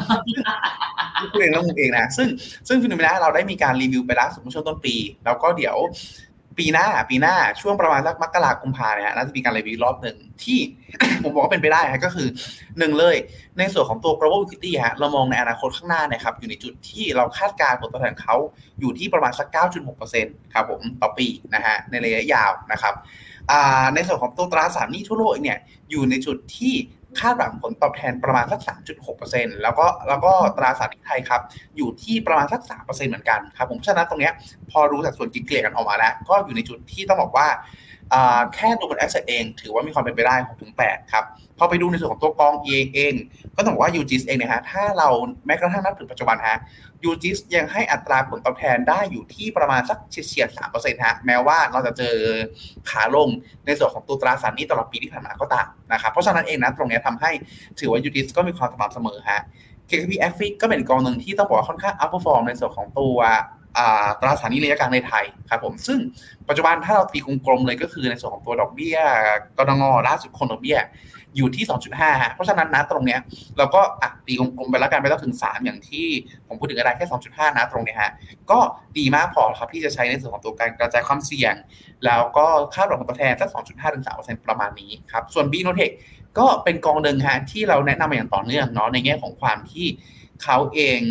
พูดเองแล้วมุกเองนะซึ่งซึ่งฟิโนเมนาเราได้มีการรีวิวไปแล้วสมมติช่วงต้นปี แล้วก็เดี๋ยวปีหน้าปีหน้าช่วงประมาณสักมกราคมพาเนี่ยน่าจะมีการรีวิวรอบหนึ่งที่ผมบอกว่าเป็นไปได้ฮะก็คือหนึ่งเลย ในส่วนของตัว global equity ฮะเรามองในอนาคตข้างหน้านะครับอยู่ในจุดที่เราคาดการณ์ผลตอบแทนเขาอยู่ที่ประมาณสัก 9.6%ครับผมต่อปีนะฮะในระยะยาวนะครับ ในส่วนของตัวตราสารหนี้ทั่วโลกเนี่ยอยู่ในจุดที่คาดหวังผลตอบแทนประมาณสัก 3.6%แล้วก็แล้วก็ตราสารหนี้ไทยครับ อยู่ที่ประมาณสัก 3%เหมือนกันครับผมเพราะฉะนั้นตรงนี้พอรู้จากส่วนกินเกลี่ยกันออกมาแล้ว ก็อยู่ในจุดที่ต้องบอกว่าแค่ตัวบน asset เอง ถือว่ามีความเป็นไปได้6ถึง8ครับ อไปดูในส่วนของตัวกองเองเอง ก็ต้องบอกว่า UGIS เองนี่ยฮะถ้าเราแม้กระทั่งนับถึงปัจจุบันฮะ UGIS ยังให้อัตราผลตอบแทนได้อยู่ที่ประมาณสักเฉียดสามเปอร์เซ็นต์ฮะแม้ว่าเราจะเจอขาลงในส่วนของตัวตราสารหนี้ตลอดปีที่ผ่านมาก็ตามนะครับเพราะฉะนั้นเองนะตรงนี้ทำให้ถือว่า UGIS ก็มีความสม่ำเสมอฮะ KKP a f i ก็เป็นกองหนึ่งที่ต้องบอกว่าค่อนข้างอัพเปอร์ฟอร์มในส่วนของตัวตราสารนี้ระยะกลางในไทยครับผมซึ่งปัจจุบันถ้าเราตีกลมๆเลยก็คือในส่วนของตัวดอกเบี้ยกรงงล่าสุดคนดอกเบี้ย อยู่ที่ 2.5 เพราะฉะนั้นนะตรงเนี้ยเราก็อะตีกลมๆไปแล้วกันไปต้องถึง 3 อย่างที่ผมพูดถึงก็ได้แค่ 2.5 นะตรงเนี้ยฮะก็ดีมากพอครับที่จะใช้ในส่วนของตัวการกระจายความเสี่ยง แล้วก็ค่าดอกผลตอบแทนสัก 2.5 ถึง 3 ประมาณนี้ครับส่วน b ีโนเทคก็เป็นกองหนึ่งฮะที่เราแนะนำมาอย่างต่อเนื่องเนาะในแง่ของความที่เขาเอง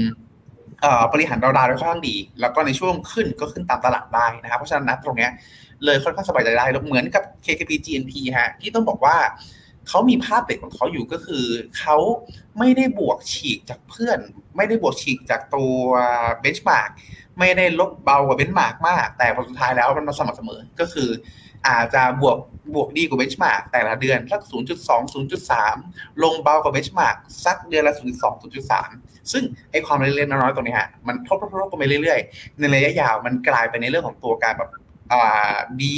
บริหารดาวดาวได้ค่อนข้างดี แล้วก็ในช่วงขึ้นก็ขึ้นตามตลาดได้นะครับเพราะฉะนั้นนะตรงเนี้ยเลยค่อนข้างสบายใจได้เหมือนกับ KKP GNP ฮะที่ต้องบอกว่า เขามีภาพเด็กของเขาอยู่ก็คือเขาไม่ได้บวกฉีกจากเพื่อน ไม่ได้บวกฉีกจากตัวเบนช์มาร์กไม่ได้ลบเบากว่าเบนช์มาร์กมาก แต่ผลสุดท้ายแล้วมันมาสม่ำเสมอก็คือ อาจจะบวกบวกดีกว่า benchmark แต่ละเดือนสัก 0.2 0.3 ลงเบากว่า benchmark สักเดือนละ 0.2 0.3 ซึ่งไอความเล็กๆน้อยๆตรงนี้ฮะมันทบทบกันไปเรื่อยๆ ในระยะยาวมันกลายไปในเรื่องของตัวการแบบอ่าดี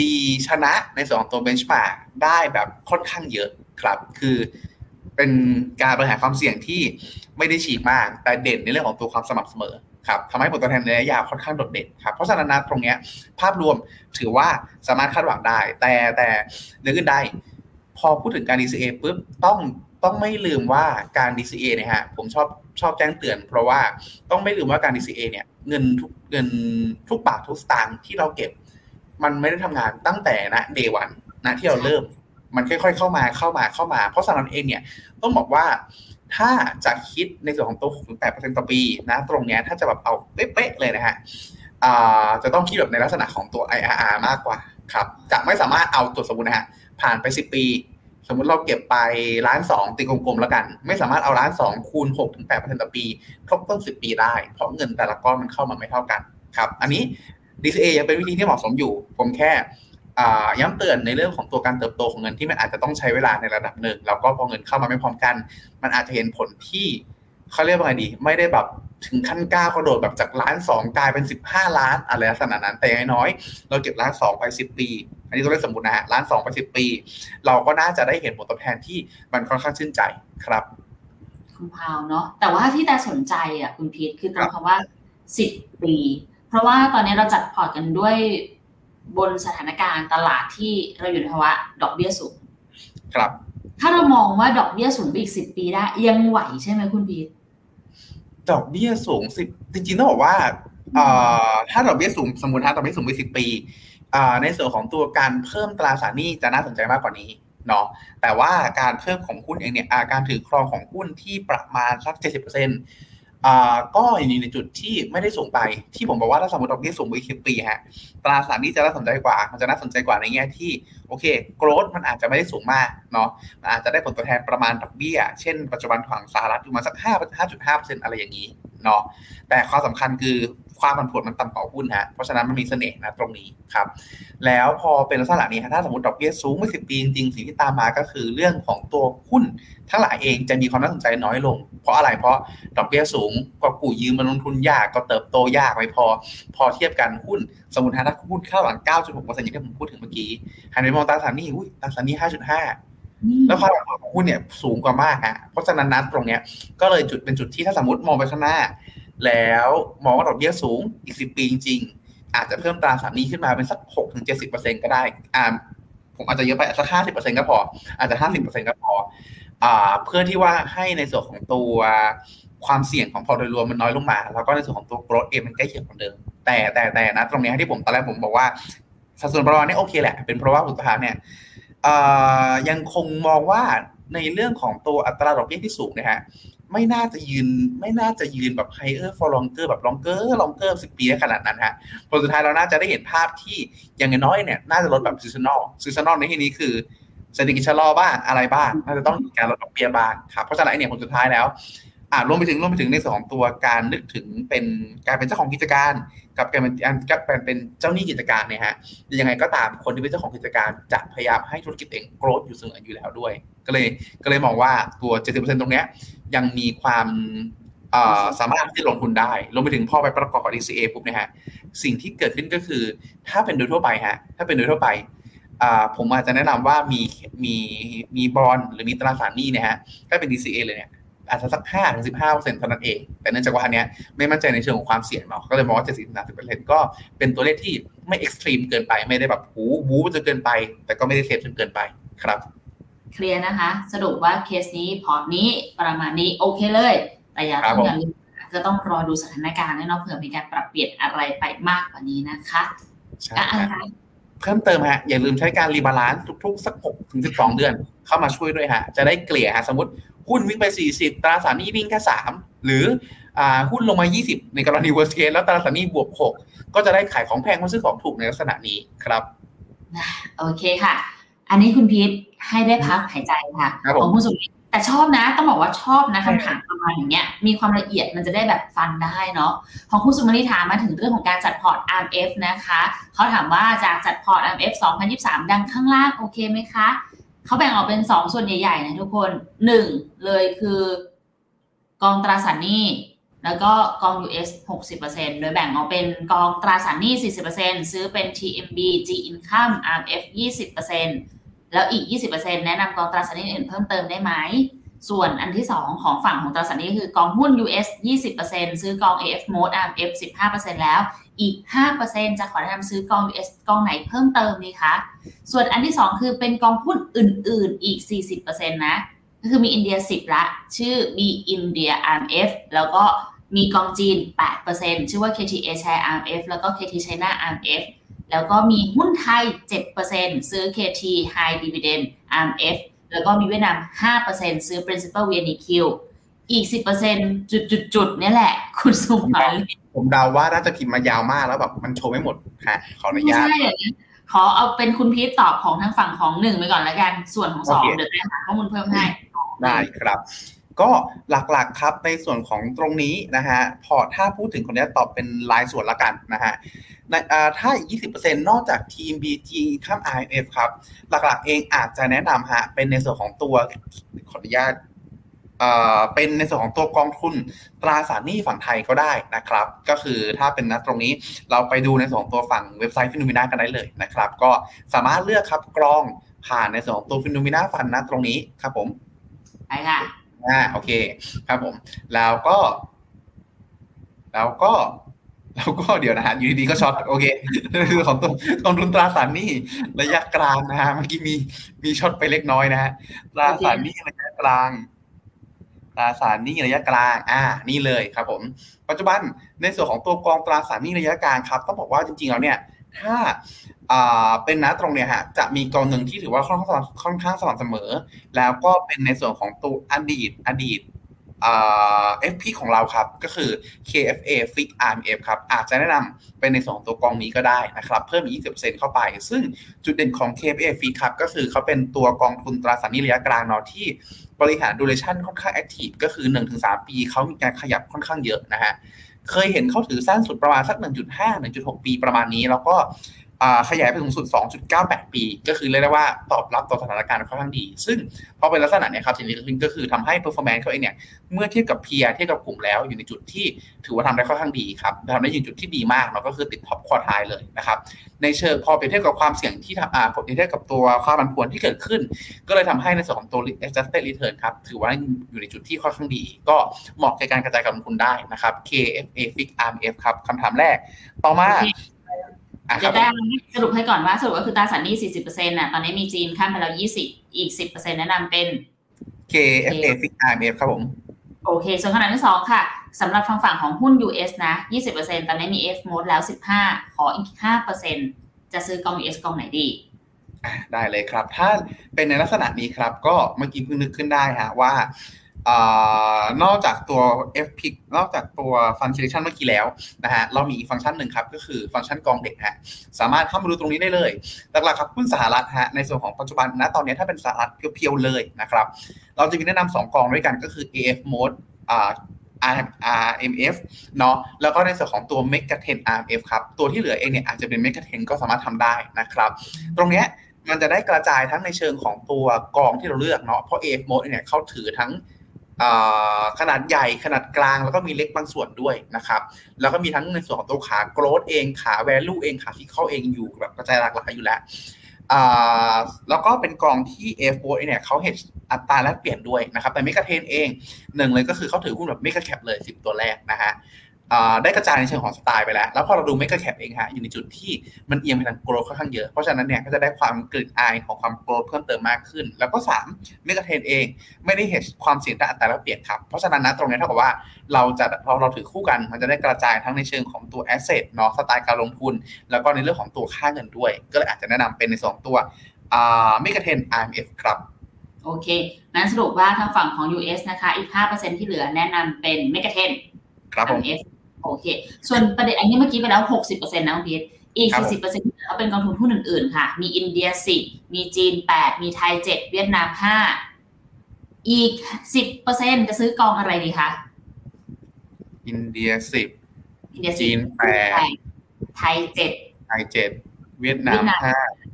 ดีชนะในส่วนของตัว benchmark ได้แบบค่อนข้างเยอะครับ คือเป็นการบริหารความเสี่ยงที่ไม่ได้ฉีกมาก แต่เด่นในเรื่องของตัวความสม่ำเสมอครับทำให้ผลตอบแทนระยะยาวค่อนข้างโดดเด่นครับ เพราะฉะนั้นนะตรงนี้ภาพรวมถือว่าสามารถคาดหวังได้ แต่แต่เนื้อขึ้นได้พอพูดถึงการ DCA ปุ๊บต้องต้องไม่ลืมว่าการ DCA เนี่ยฮะผมชอบชอบแจ้งเตือน เพราะว่าต้องไม่ลืมว่าการ DCA เนี่ยเงินทุกเงินทุกบาททุกสตางค์ที่เราเก็บ มันไม่ได้ทำงานตั้งแต่นะเดวันนะที่เราเริ่ม มันค่อย ๆ เข้ามาเข้ามาเข้ามา เพราะฉะนั้นเองเนี่ยต้องบอกว่าถ้าจะคิดในส่วนของตัว 6-8%ต่อปีนะตรงนี้ถ้าจะแบบเอาเป๊ะๆเลยนะฮะจะต้องคิดแบบในลักษณะของตัว IRR มากกว่าครับจะไม่สามารถเอาตัวสมมตินะฮะผ่านไป 10 ปี สมมุติเราเก็บไปล้านสองตีกลมๆแล้วกัน ไม่สามารถเอาล้านสองคูณ6ถึง8%ต่อปี ครบต้น 10 ปีได้ เพราะเงินแต่ละก้อนมันเข้ามาไม่เท่ากันครับ อันนี้ DCA ยังเป็นวิธีที่เหมาะสมอยู่ ผมแค่ย้ำเตือนในเรื่องของตัวการเติบโตของเงินที่มันอาจจะต้องใช้เวลาในระดับหนึ่งแล้วก็พอเงินเข้ามาไม่พร้อมกัน มันอาจจะเห็นผลที่เขาเรียกว่าไงดี ไม่ได้แบบถึงขั้นก้าวกระโดดแบบจากล้านสองกลายเป็นสิบห้าล้านอะไรลักษณะนั้นแต่น้อยเราเก็บล้านสองไปสิบปี อันนี้ตัวเลขสมบูรณ์นะฮะล้านสองไปสิบปี เราก็น่าจะได้เห็นผลตอบแทนที่มันค่อนข้างชื่นใจครับคุณพาวเนาะแต่ว่าที่แต่สนใจอะคุณพีทคือตรงคำว่าสิบปี เพราะว่าตอนนี้เราจัดพอร์ตกันด้วยบนสถานการณ์ตลาดที่เราอยู่ในภาวะดอกเบี้ยสูง ครับ ถ้าเรามองว่าดอกเบี้ยสูงไปอีกสิบปีได้ ยังไหวใช่ไหมคุณพีทดอกเบี้ยสูงสิบจริงๆต้องบอกว่าถ้าดอกเบี้ยสูงสมมติถ้าดอกเบี้ยสูงไปสิบปีในส่วนของตัวการเพิ่มตราสารหนี้จะน่าสนใจมากกว่านี้เนาะแต่ว่าการเพิ่มของหุ้นเองเนี่ยการถือครองของหุ้นที่ประมาณสักเจ็ดสิบเปอร์เซ็นต์ ก็อยู่ในจุดที่ไม่ได้สูงไป ที่ผมบอกว่าถ้าสมมติดอกเบี้ยสูงไปสิบปีฮะตราสารนี้จะน่าสนใจกว่า มันจะน่าสนใจกว่าในแง่ที่โอเคโกรดมันอาจจะไม่ได้สูงมากเนาะมันอาจจะได้ผลตอบแทนประมาณดอกเบี้ย เช่นปัจจุบันของสหรัฐอยู่มาสักห้าห้าจุดห้าเปอร์เซ็นอะไรอย่างนี้เนาะแต่ความสำคัญคือ ความผันผวนมันต่ำกว่าหุ้นฮะเพราะฉะนั้นมันมีเสน่ห์นะตรงนี้ครับ แล้วพอเป็นลักษณะนี้ถ้าสมมติดอกเบี้ยสูงไม่สิบปีจริงๆสิ่งที่ตามมาก็คือเรื่องของตัวหุ้นทั้งหลายเองจะมีความน่าสนใจน้อยลง เพราะอะไรเพราะดอกเบี้ยสูงก็กู้ยืมมาลงทุนยากก็เติบโตยากไม่พอ พอเทียบกันหุ้นสมมติถ้าหุ้นเข้าหลัง 9.6%อย่างที่ผมพูดถึงเมื่อกี้หันไปมองตราสารนี้อุ้ยตราสารนี้5.5แล้วความผันผวนของหุ้นเนี่ยสูงกว่ามากฮะเพราะฉะนั้นนัดตรงเนี้ยก็เลยจุดเป็นจุดที่ถ้าสมมติมองไปข้างหน้า แล้วมองว่าดอกเบี้ยสูงอีกสิบปีจริง ๆ อาจจะเพิ่มตราสารนี้ขึ้นมาเป็นสักหกถึงเจ็ดสิบเปอร์เซ็นก็ได้อ่าผมอาจจะเยอะไปสักห้าสิบเปอร์เซ็นก็พอ อาจจะห้าสิบเปอร์เซ็นก็พออ่าเพื่อที่ว่าให้ในส่วนของตัวความเสี่ยงของพอโดยรวมมันน้อยลงมา แล้วก็ในส่วนของตัวโกรดเองมันใกล้เคียงเหมือนเดิม แต่แต่แต่นะ ตรงนี้ที่ผมตอนแรกผมบอกว่าสัดส่วนประมาณนี้โอเคแหละ เป็นเพราะว่าผลตอบแทนเนี่ยยังคงมองว่าในเรื่องของตัวอัตราดอกเบี้ยที่สูงนะฮะ ไม่น่าจะยืน ไม่น่าจะยืนแบบ higher for longer แบบ longer longer สิบปีขนาดนั้นฮะผลสุดท้ายเราน่าจะได้เห็นภาพที่อย่างน้อยเนี่ยน่าจะลดแบบ seasonal seasonal ในที่นี้คือเศรษฐกิจชะลอบ้างอะไรบ้างน่าจะต้องมีการลดดอกเบี้ยบ้างครับเพราะฉะนั้นเนี่ยผลสุดท้ายแล้ว อ่ารวมไปถึงรวมไปถึงในสองตัวการนึกถึงเป็นการเป็นเจ้าของกิจการ กับการเป็นกับการเป็นเจ้าหนี้กิจการเนี่ยฮะยังไงก็ตามคนที่เป็นเจ้าของกิจการจะพยายามให้ธุรกิจเองโกรธอยู่เสมออยู่แล้วด้วย ก็เลยก็เลยมองว่าตัว 70%ตรงเนี้ยยังมีความสามารถที่ลงทุนได้รวมไปถึงพอไปประกอบกับ DCA ปุ๊บเนี่ยฮะสิ่งที่เกิดขึ้นก็คือ ถ้าเป็นโดยทั่วไปฮะถ้าเป็นโดยทั่วไปผมอาจจะแนะนำว่ามีมีมีบอลหรือมีตราสารหนี้เนี่ยฮะถ้าเป็น DCA เลยเนี่ย อาจจะสักห้าถึงสิบห้าเปอร์เซ็นต์เท่านั้นเอง แต่เนื่องจากว่าอันเนี้ยไม่มั่นใจในเชิงของความเสี่ยงเนาะก็เลยมองว่าเจ็ดสิบสามสิบเปอร์เซ็นต์ก็เป็นตัวเลขที่ไม่ extreme เกินไปไม่ได้แบบหูบู๊จนเกินไป แต่ก็ไม่ได้ safe จนเกินไปครับเคลียร์นะคะ สรุปว่าเคสนี้พอร์ตนี้ประมาณนี้โอเคเลย แต่อย่าต้องอย่าลืมก็ต้องรอดูสถานการณ์เนาะเผื่อมีการปรับเปลี่ยนอะไรไปมากกว่านี้นะคะใช่เพิ่มเติมฮะอย่าลืมใช้การ rebalance ทุกๆ สักหกถึงสิบสองเดือน เข้ามาช่วยด้วยฮะ จะได้เกลี่ยฮะสมมติหุ้นวิ่งไป 40 ตราสารหนี้วิ่งแค่ 3 หรือหุ้นลงมา 20 ในกรณี worst case แล้วตราสารหนี้บวก 6 ก็จะได้ขายของแพงมาซื้อของถูกในลักษณะนี้ครับ โอเคค่ะ อันนี้คุณพีทให้ได้พักหายใจค่ะของคุณสุริแต่ชอบนะ ต้องบอกว่าชอบนะคำถามประมาณอย่างเงี้ยมีความละเอียดมันจะได้แบบฟันได้เนาะของคุณสุมาริถามมาถึงเรื่องของการจัดพอร์ต RMF นะคะเขาถามว่าจากจัดพอร์ต RMF 2023 ดังข้างล่างโอเคไหมคะ เขาแบ่งออกเป็นสองส่วนใหญ่ๆนะทุกคนหนึ่งเลยคือกองตราสารหนี้แล้วก็กอง US 60%โดยแบ่งออกเป็นกองตราสารหนี้ 40%ซื้อเป็น TMB G Income RF 20%แล้วอีก 20%แนะนำกองตราสารหนี้อื่นเพิ่มเติมได้ไหม ส่วนอันที่ 2 ของฝั่งของตราสารนี้คือกองหุ้น US 20%ซื้อกอง AF Mode RF 15%แล้ว อีก 5%จะขอแนะนำซื้อกอง US กองไหนเพิ่มเติมดีคะ ส่วนอันที่ 2 คือเป็นกองหุ้นอื่น ๆ อีก 40%นะ ก็คือมีอินเดีย 10 ละ ชื่อ B India RMF แล้วก็มีกองจีน 8%ชื่อว่า KTA Share RMF แล้วก็ KT China RMF แล้วก็มีหุ้นไทย 7%ซื้อ KT High Dividend RMF แล้วก็มีเวียดนาม 5%ซื้อ Principal VNQ อีก 10%จุดๆเนี่ยแหละ คุณสุมาลีผมเดาว่าน่าจะพิมพ์มายาวมากแล้วแบบมันโชว์ไม่หมดค่ะขออนุญาตไม่ใช่อย่างนี้ขอเอาเป็นคุณพีทตอบของทางฝั่งของหนึ่งไปก่อนแล้วกัน ส่วนของสองเดี๋ยวจะหาข้อมูลเพิ่มให้ ได้ครับ ก็หลักๆครับในส่วนของตรงนี้นะฮะพอถ้าพูดถึงคนนี้ตอบเป็นรายส่วนละกันนะฮะถ้า20%นอกจากทีม BG ข้าม IMF ครับ หลักๆเองอาจจะแนะนำฮะเป็นในส่วนของตัวขออนุญาตเป็นในส่วนของตัวกองทุนตราสารหนี้ฝั่งไทยก็ได้นะครับ ก็คือถ้าเป็นนะตรงนี้เราไปดูในส่วนของตัวฝั่งเว็บไซต์ฟิโนมิน่ากันได้เลยนะครับ ก็สามารถเลือกครับกรองผ่านในส่วนของตัว Finnomena Fund นะตรงนี้ครับผมไปค่ะ อ่าโอเค ครับผมแล้วก็ แล้วก็แล้วก็เดี๋ยวนะฮะอยู่ดีๆก็ช็อตโอเคคือของตัวกองทุนตราสารหนี้ระยะกลางนะฮะเมื่อกี้มีมีช็อตไปเล็กน้อยนะฮะตราสารหนี้ระยะกลางตราสารหนี้ระยะกลาง อ่า นี่เลยครับ ผม ปัจจุบันในส่วนของตัวกองตราสารหนี้ระยะกลางครับต้องบอกว่าจริงๆแล้วเนี่ย ถ้าเป็นนะตรงเนี้ยฮะจะมีกองหนึ่งที่ถือว่าค่อนข้างค่อนข้างสม่ำเสมอ แล้วก็เป็นในส่วนของตัวอดีตอดีตเอฟพีของเราครับ ก็คือ KFA Fix RMF ครับ อาจจะแนะนำเป็นในสองตัวกองนี้ก็ได้นะครับ เพิ่มอีก 20%เข้าไป ซึ่งจุดเด่นของ KFA Fix ครับ ก็คือเขาเป็นตัวกองทุนตราสารหนี้ระยะกลางเนาะที่บริหารดูเรชั่นค่อนข้างแอคทีฟก็คือ 1-3 ปี เขามีการขยับค่อนข้างเยอะนะฮะ เคยเห็นเขาถือสั้นสุดประมาณสัก 1.5 1.6 ปีประมาณนี้ แล้วก็ ขยายไปสูงสุด 2.98 ปี ก็คือเรียกได้ว่าตอบรับต่อสถานการณ์ค่อนข้างดี ซึ่งพอเป็นลักษณะเนี่ยครับสิ่งที่เกิดขึ้นก็คือทำให้ performance เขาเองเนี่ย เมื่อเทียบกับ peer เทียบกับกลุ่มแล้วอยู่ในจุดที่ถือว่าทำได้ค่อนข้างดีครับทำได้อยู่จุดที่ดีมากเนาะก็คือติด top quartile เลยนะครับในเชิงพอเปรียบเทียบกับความเสี่ยงที่อ่าเปรียบเทียบกับตัวความผันผวนที่เกิดขึ้น ก็เลยทำให้ในส่วนของตัว adjusted return ครับถือว่าอยู่ในจุดที่ค่อนข้างดี ก็เหมาะในการกระจายการลงทุนได้นะครับ KFA Fix RMF ครับคำถามแรกต่อมา จะได้สรุปให้ก่อนว่าสรุปก็คือตราสารหนี้ 40%น่ะ ตอนนี้มีจีนข้ามไปแล้ว 20 อีก 10%แนะนำเป็น KFA Fix RMF ครับผม โอเค ส่วนขนาดที่2ค่ะสำหรับทางฝั่งของหุ้น US นะ 20%ตอนนี้มี F mode แล้ว 15 ขออีก 5%จะซื้อกอง US กองไหนดีอะได้เลยครับ ถ้าเป็นในลักษณะนี้ครับ ก็เมื่อกี้เพิ่งนึกขึ้นได้ฮะว่าอา นอกจากตัว f p i c นอกจากตัว Fund Selection เมื่อกี้แล้วนะฮะเรามีอีกฟังก์ชันหนึ่งครับ ก็คือฟังก์ชันกองเด็กฮะสามารถเข้ามาดูตรงนี้ได้เลยหลักๆครับหุ้นสหรัฐฮะในส่วนของปัจจุบันนะตอนนี้ถ้าเป็นสหรัฐเพียวๆเลยนะครับ เราจะมีแนะนำสองกองด้วยกันก็คือ AF Mode อ RMF เนาะแล้วก็ในส่วนของตัว m e g a t e n RMF ครับ ตัวที่เหลือเองเนี่ยอาจจะเป็น m e g a t e n ก็สามารถทำได้นะครับ ตรงเนี้ยมันจะได้กระจายทั้งในเชิงของตัวกองที่เราเลือกเนาะเพราะ AFMOAT เนี่ยเขาถือทั้ง ขนาดใหญ่ขนาดกลางแล้วก็มีเล็กบางส่วนด้วยนะครับ แล้วก็มีทั้งในส่วนของตัวขา growth เองขา value เองขาฟิคเข้าเองอยู่แบบกระจายหลากหลายอยู่แล้วแล้วก็เป็นกองที่ f โเนี่ยเขาเห็นอัตราแลกเปลี่ยนด้วยนะครับ แต่ MEGA10เองหนึ่งเลยก็คือเขาถือหุ้นแบบ mega cap เลย 10 ตัวแรกนะฮะ ได้กระจายในเชิงของสไตล์ไปแล้ว แล้วพอเราดู mega cap เองฮะอยู่ในจุดที่มันเอียงไปทาง growth ค่อนข้างเยอะ เพราะฉะนั้นเนี่ยก็จะได้ความกลิ่นอายของความ growth เพิ่มเติมมากขึ้น แล้วก็3 MEGA10เองไม่ได้ hedge ความเสี่ยงทางอัตราแลกเปลี่ยนครับ เพราะฉะนั้นนะตรงนี้เท่ากับว่าเราจะพอเราถือคู่กันมันจะได้กระจายทั้งในเชิงของตัว asset เนาะสไตล์การลงทุน แล้วก็ในเรื่องของตัวค่าเงินด้วย ก็เลยอาจจะแนะนำเป็นในสองตัว MEGA10 IMF ครับโอเคนั้นสรุปว่าทางฝั่งของ US นะคะ อีก 5%ที่เหลือแนะนำเป็นเมกะเทน ครับผม IMF โอเค ส่วนประเด็นอันนี้เมื่อกี้ไปแล้ว 60%นะคุณพีทอีก 40%ที่เหลือก็เป็นกองทุนหุ้นอื่นๆ ค่ะ มีอินเดีย 10 มีจีน 8 มีไทย 7 เวียดนาม 5 อีก 10%จะซื้อกองอะไรดีคะ อินเดีย 10 อินเดียจีน 8 ไทย 7 ไทย 7 เวียดนาม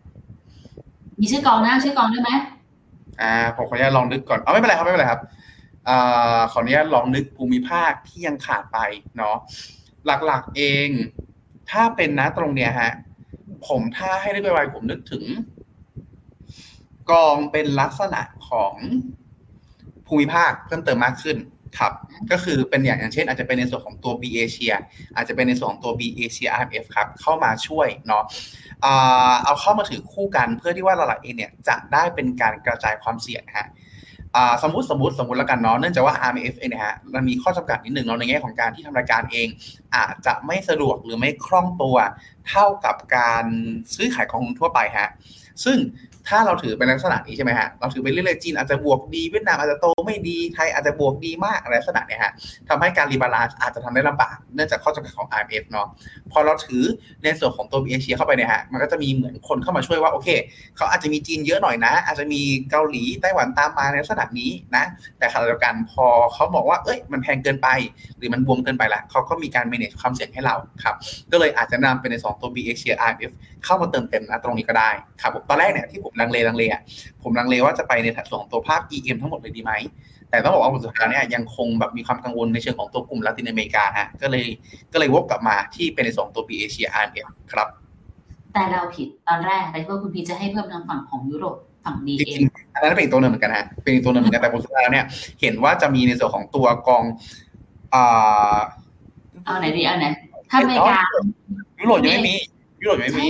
5 มีชื่อกองนะชื่อกองได้ไหมอ่าผมขออนุญาตลองนึกก่อน เอาไม่เป็นไรครับไม่เป็นไรครับ อขออนุญาตลองนึกภูมิภาคที่ยังขาดไปเนาะหลักๆเอง ถ้าเป็นนะตรงเนี้ยฮะผมถ้าให้นึกไวๆผมนึกถึง กองเป็นลักษณะของภูมิภาคเพิ่มเติมมากขึ้นครับ ก็คือเป็นอย่างอย่างเช่น อาจจะเป็นในส่วนของตัว B เอเชียอาจจะเป็นในส่วนของตัว B เอเชีย RMF ครับ เข้ามาช่วยเนาะเอาเข้ามาถือคู่กันเพื่อที่ว่าเราเองเนี่ยจะได้เป็นการกระจายความเสี่ยงฮะ สมมติสมมติสมมติแล้วกันเนาะเนื่องจากว่า RMF เองนะฮะมันมีข้อจำกัดนิดหนึ่งเนาะในแง่ของการที่ทำรายการเอง อาจจะไม่สะดวกหรือไม่คล่องตัว เท่ากับการซื้อขายของทั่วไปฮะซึ่งถ้าเราถือเป็นลักษณะนี้ใช่ไหมฮะเราถือไปเรื่อยๆจีนอาจจะบวกดีเวียดนามอาจจะโต ไม่ดีไทยอาจจะบวกดีมากอะไรลักษณะเนี้ยฮะทำให้การ rebalance อาจจะทำได้ลำบากเนื่องจากข้อจำกัดของ RMF เนาะพอเราถือในส่วนของตัวเอเชียเข้าไปเนี่ยฮะมันก็จะมีเหมือนคนเข้ามาช่วยว่าโอเค เขาอาจจะมีจีนเยอะหน่อยนะ อาจจะมีเกาหลีไต้หวันตามมาในลักษณะนี้นะแต่ขณะเดียวกันพอเขาบอกว่าเอ้ยมันแพงเกินไป หรือมันบวมเกินไปละเขาก็มีการ manage ความเสี่ยงให้เราครับก็เลยอาจจะนำเป็นใน2ตัว B Asia IMF เข้ามาเติมเต็มนะตรงนี้ก็ได้ครับผมตอนแรกเนี่ยที่ผมลังเลลังเลอะผมลังเลว่าจะไปในส่วนของตัวภาพ EM ทั้งหมดเลยดีไหม แต่ต้องบอกว่าผลสุดท้ายเนี่ยยังคงแบบมีความกังวลในเชิงของตัวกลุ่มลาตินอเมริกาฮะก็เลยก็เลยวกกลับมาที่เป็นในสองตัว B เอเชีย RMF ครับ แต่เราผิดตอนแรกแต่ว่าคุณพีจะให้เพิ่มทางฝั่งของยุโรปฝั่งดีเอ็มอันนั้นเป็นตัวหนึ่งเหมือนกันฮะเป็นตัวหนึ่งเหมือนกันแต่ผลสุดท้ายเนี่ยเห็นว่าจะมีในส่วนของตัวกองอ่าเอาไหนดีเอาไหนถ้าอเมริกายุโรปยังไม่มียุโรปยังไม่มี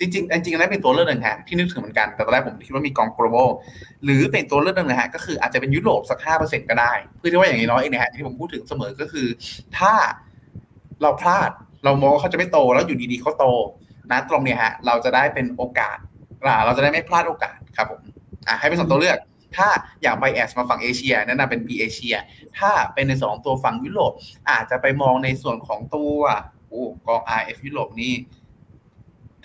จริงๆจริงๆนั้นเป็นตัวเลือกหนึ่งฮะที่นึกถึงเหมือนกันแต่ตอนแรกผมคิดว่ามีกอง global หรือเป็นตัวเลือกหนึ่งนะฮะก็คืออาจจะเป็นยุโรปสักห้าเปอร์เซ็นต์ก็ได้ เพื่อที่ว่าอย่างน้อยเองนะฮะที่ผมพูดถึงเสมอก็คือ ถ้าเราพลาดเรามองว่าเขาจะไม่โตแล้วอยู่ดีๆเขาโตนะตรงเนี้ยฮะเราจะได้เป็นโอกาสเราจะได้ไม่พลาดโอกาสครับผมอะให้เป็นสองตัวเลือกถ้าอยากไปแอสมาฝั่งเอเชียแนะนำเป็น B เอเชียถ้าเป็นในสองตัวฝั่งยุโรปอาจจะไปมองในส่วนของตัวโอ้กอง RF ยุโรปนี่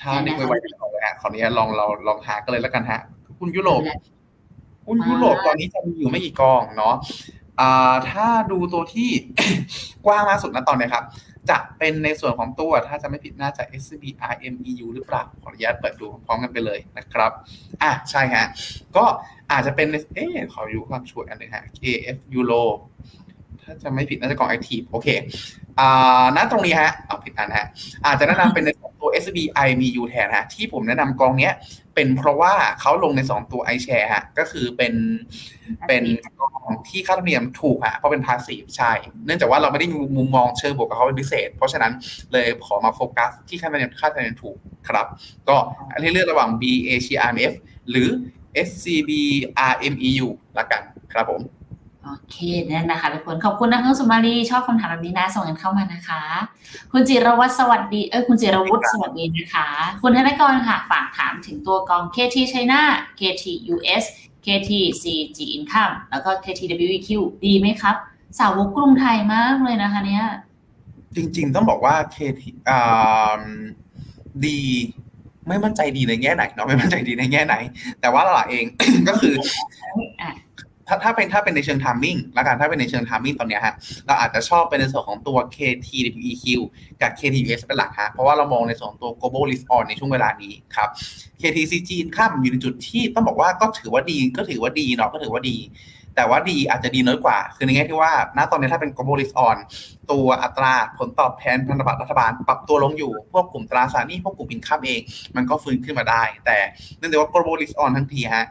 ถ้านึกไว้ๆขอเลยฮะขออนุญาตลองเราลองหากันเลยแล้วกันฮะหุ้นยุโรปหุ้นยุโรปตอนนี้จะมีอยู่ไม่กี่กองเนาะอ่าถ้าดูตัวที่กว้างมากสุดนะตอนนี้ครับ จะเป็นในส่วนของตัว ถ้าจะไม่ผิดน่าจะ SCB RMEU หรือเปล่า ขออนุญาตเปิดดูพร้อมกันไปเลยนะครับ อะใช่ฮะ ก็อาจจะเป็น เอ๊ขออยู่ความชัวร์อันหนึ่งฮะ KF Euro ถ้าจะไม่ผิดน่าจะกอง Active โอเคอ่าณตรงนี้ฮะเอาผิดอันฮะอาจจะแนะนำเป็นในของตัว SB IMU แทนฮะที่ผมแนะนำกองเนี้ย เป็นเพราะว่าเขาลงใน 2 ตัว iShare ฮะก็คือเป็นเป็นกองที่ค่าธรรมเนียมถูกฮะเพราะเป็นพาสซีฟใช่ เนื่องจากว่าเราไม่ได้มีมุมมองเชิงบวกกับเขาเป็นพิเศษ เพราะฉะนั้นเลยขอมาโฟกัสที่ค่าธรรมเนียมค่าธรรมเนียมถูกครับ ก็ให้เลือกระหว่าง B Asia IMF หรือ SCB RMEU ละกันครับผม โอเคนั่นนะคะทุกคนขอบคุณนะคุณสุมาลีชอบคำถามแบบนี้นะส่งกันเข้ามานะคะ คุณจิรวัตรสวัสดีเออคุณจิรวุฒิสวัสดีนะคะ คุณธนกรค่ะฝากถามถึงตัวกอง KT China KT US KT CG Income แล้วก็ KT WEQ ดีไหมครับ สาวกกรุงไทยมากเลยนะคะ เนี่ย จริงๆต้องบอกว่าเคทีอ่าดีไม่มั่นใจดีในแง่ไหนเนาะไม่มั่นใจดีในแง่ไหน แต่ว่าเราเองก็คืออะ ถ้าถ้าเป็นถ้าเป็นในเชิงทามมิ่งแล้วกันถ้าเป็นในเชิงทามมิ่งตอนเนี้ยฮะเราอาจจะชอบเป็นในส่วนของตัว KTWEQ กับ KTUS เป็นหลักฮะเพราะว่าเรามองในส่วนของตัว global risk on ในช่วงเวลานี้ครับ KTCG income อยู่ในจุดที่ต้องบอกว่าก็ถือว่าดีก็ถือว่าดีเนาะก็ถือว่าดี แต่ว่าดีอาจจะดีน้อยกว่า คือในแง่ที่ว่าณตอนนี้ถ้าเป็น global risk on ตัวอัตราผลตอบแทนพันธบัตรรัฐบาลปรับตัวลงอยู่พวกกลุ่มตราสารหนี้พวกกลุ่มอินคัมเอง มันก็ฟื้นขึ้นมาได้ แต่เนื่องจากว่า global risk on ทั้งทีฮะ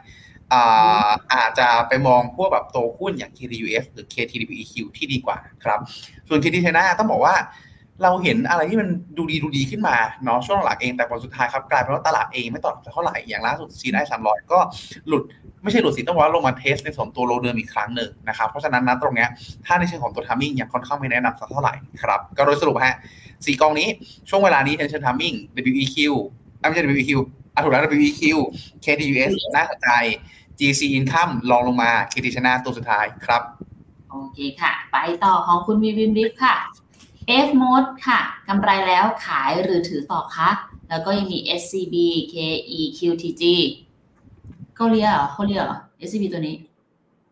อ่าอาจจะไปมองพวกแบบตัวหุ้นอย่าง KTUS หรือ KTWEQ ที่ดีกว่าครับ ส่วน KT China ต้องบอกว่าเราเห็นอะไรที่มันดูดีดูดีขึ้นมาเนาะช่วงหลังเองแต่ผลสุดท้ายครับกลายเป็นว่าตลาดเองไม่ตอบรับเท่าไหร่อย่างล่าสุด CSI สามร้อยก็หลุดไม่ใช่หลุดสิต้องบอกว่าลงมา test ในส่วนตัว low เดิมอีกครั้งหนึ่งนะครับเพราะฉะนั้นนะตรงเนี้ยถ้าในเชิงของตัว timing ยังค่อนข้างไม่แนะนำสักเท่าไหร่ครับก็โดยสรุปฮะสี่กองนี้ช่วงเวลานี้ในเชิง timing WEQ อะไม่ใช่ WEQ อะถูกแล้ว WEQ KTUS น่าสนใจ GC Income รองลงมา KT China ตัวสุดท้ายครับ โอเคค่ะ ไปต่อของคุณวีวินวิฟค่ะ F mode ค่ะกำไรแล้วขายหรือถือต่อคะแล้วก็ยังมี SCB KEQTG ก็เรียกเหรอเขาเรียกเหรอ SCB ตัวนี้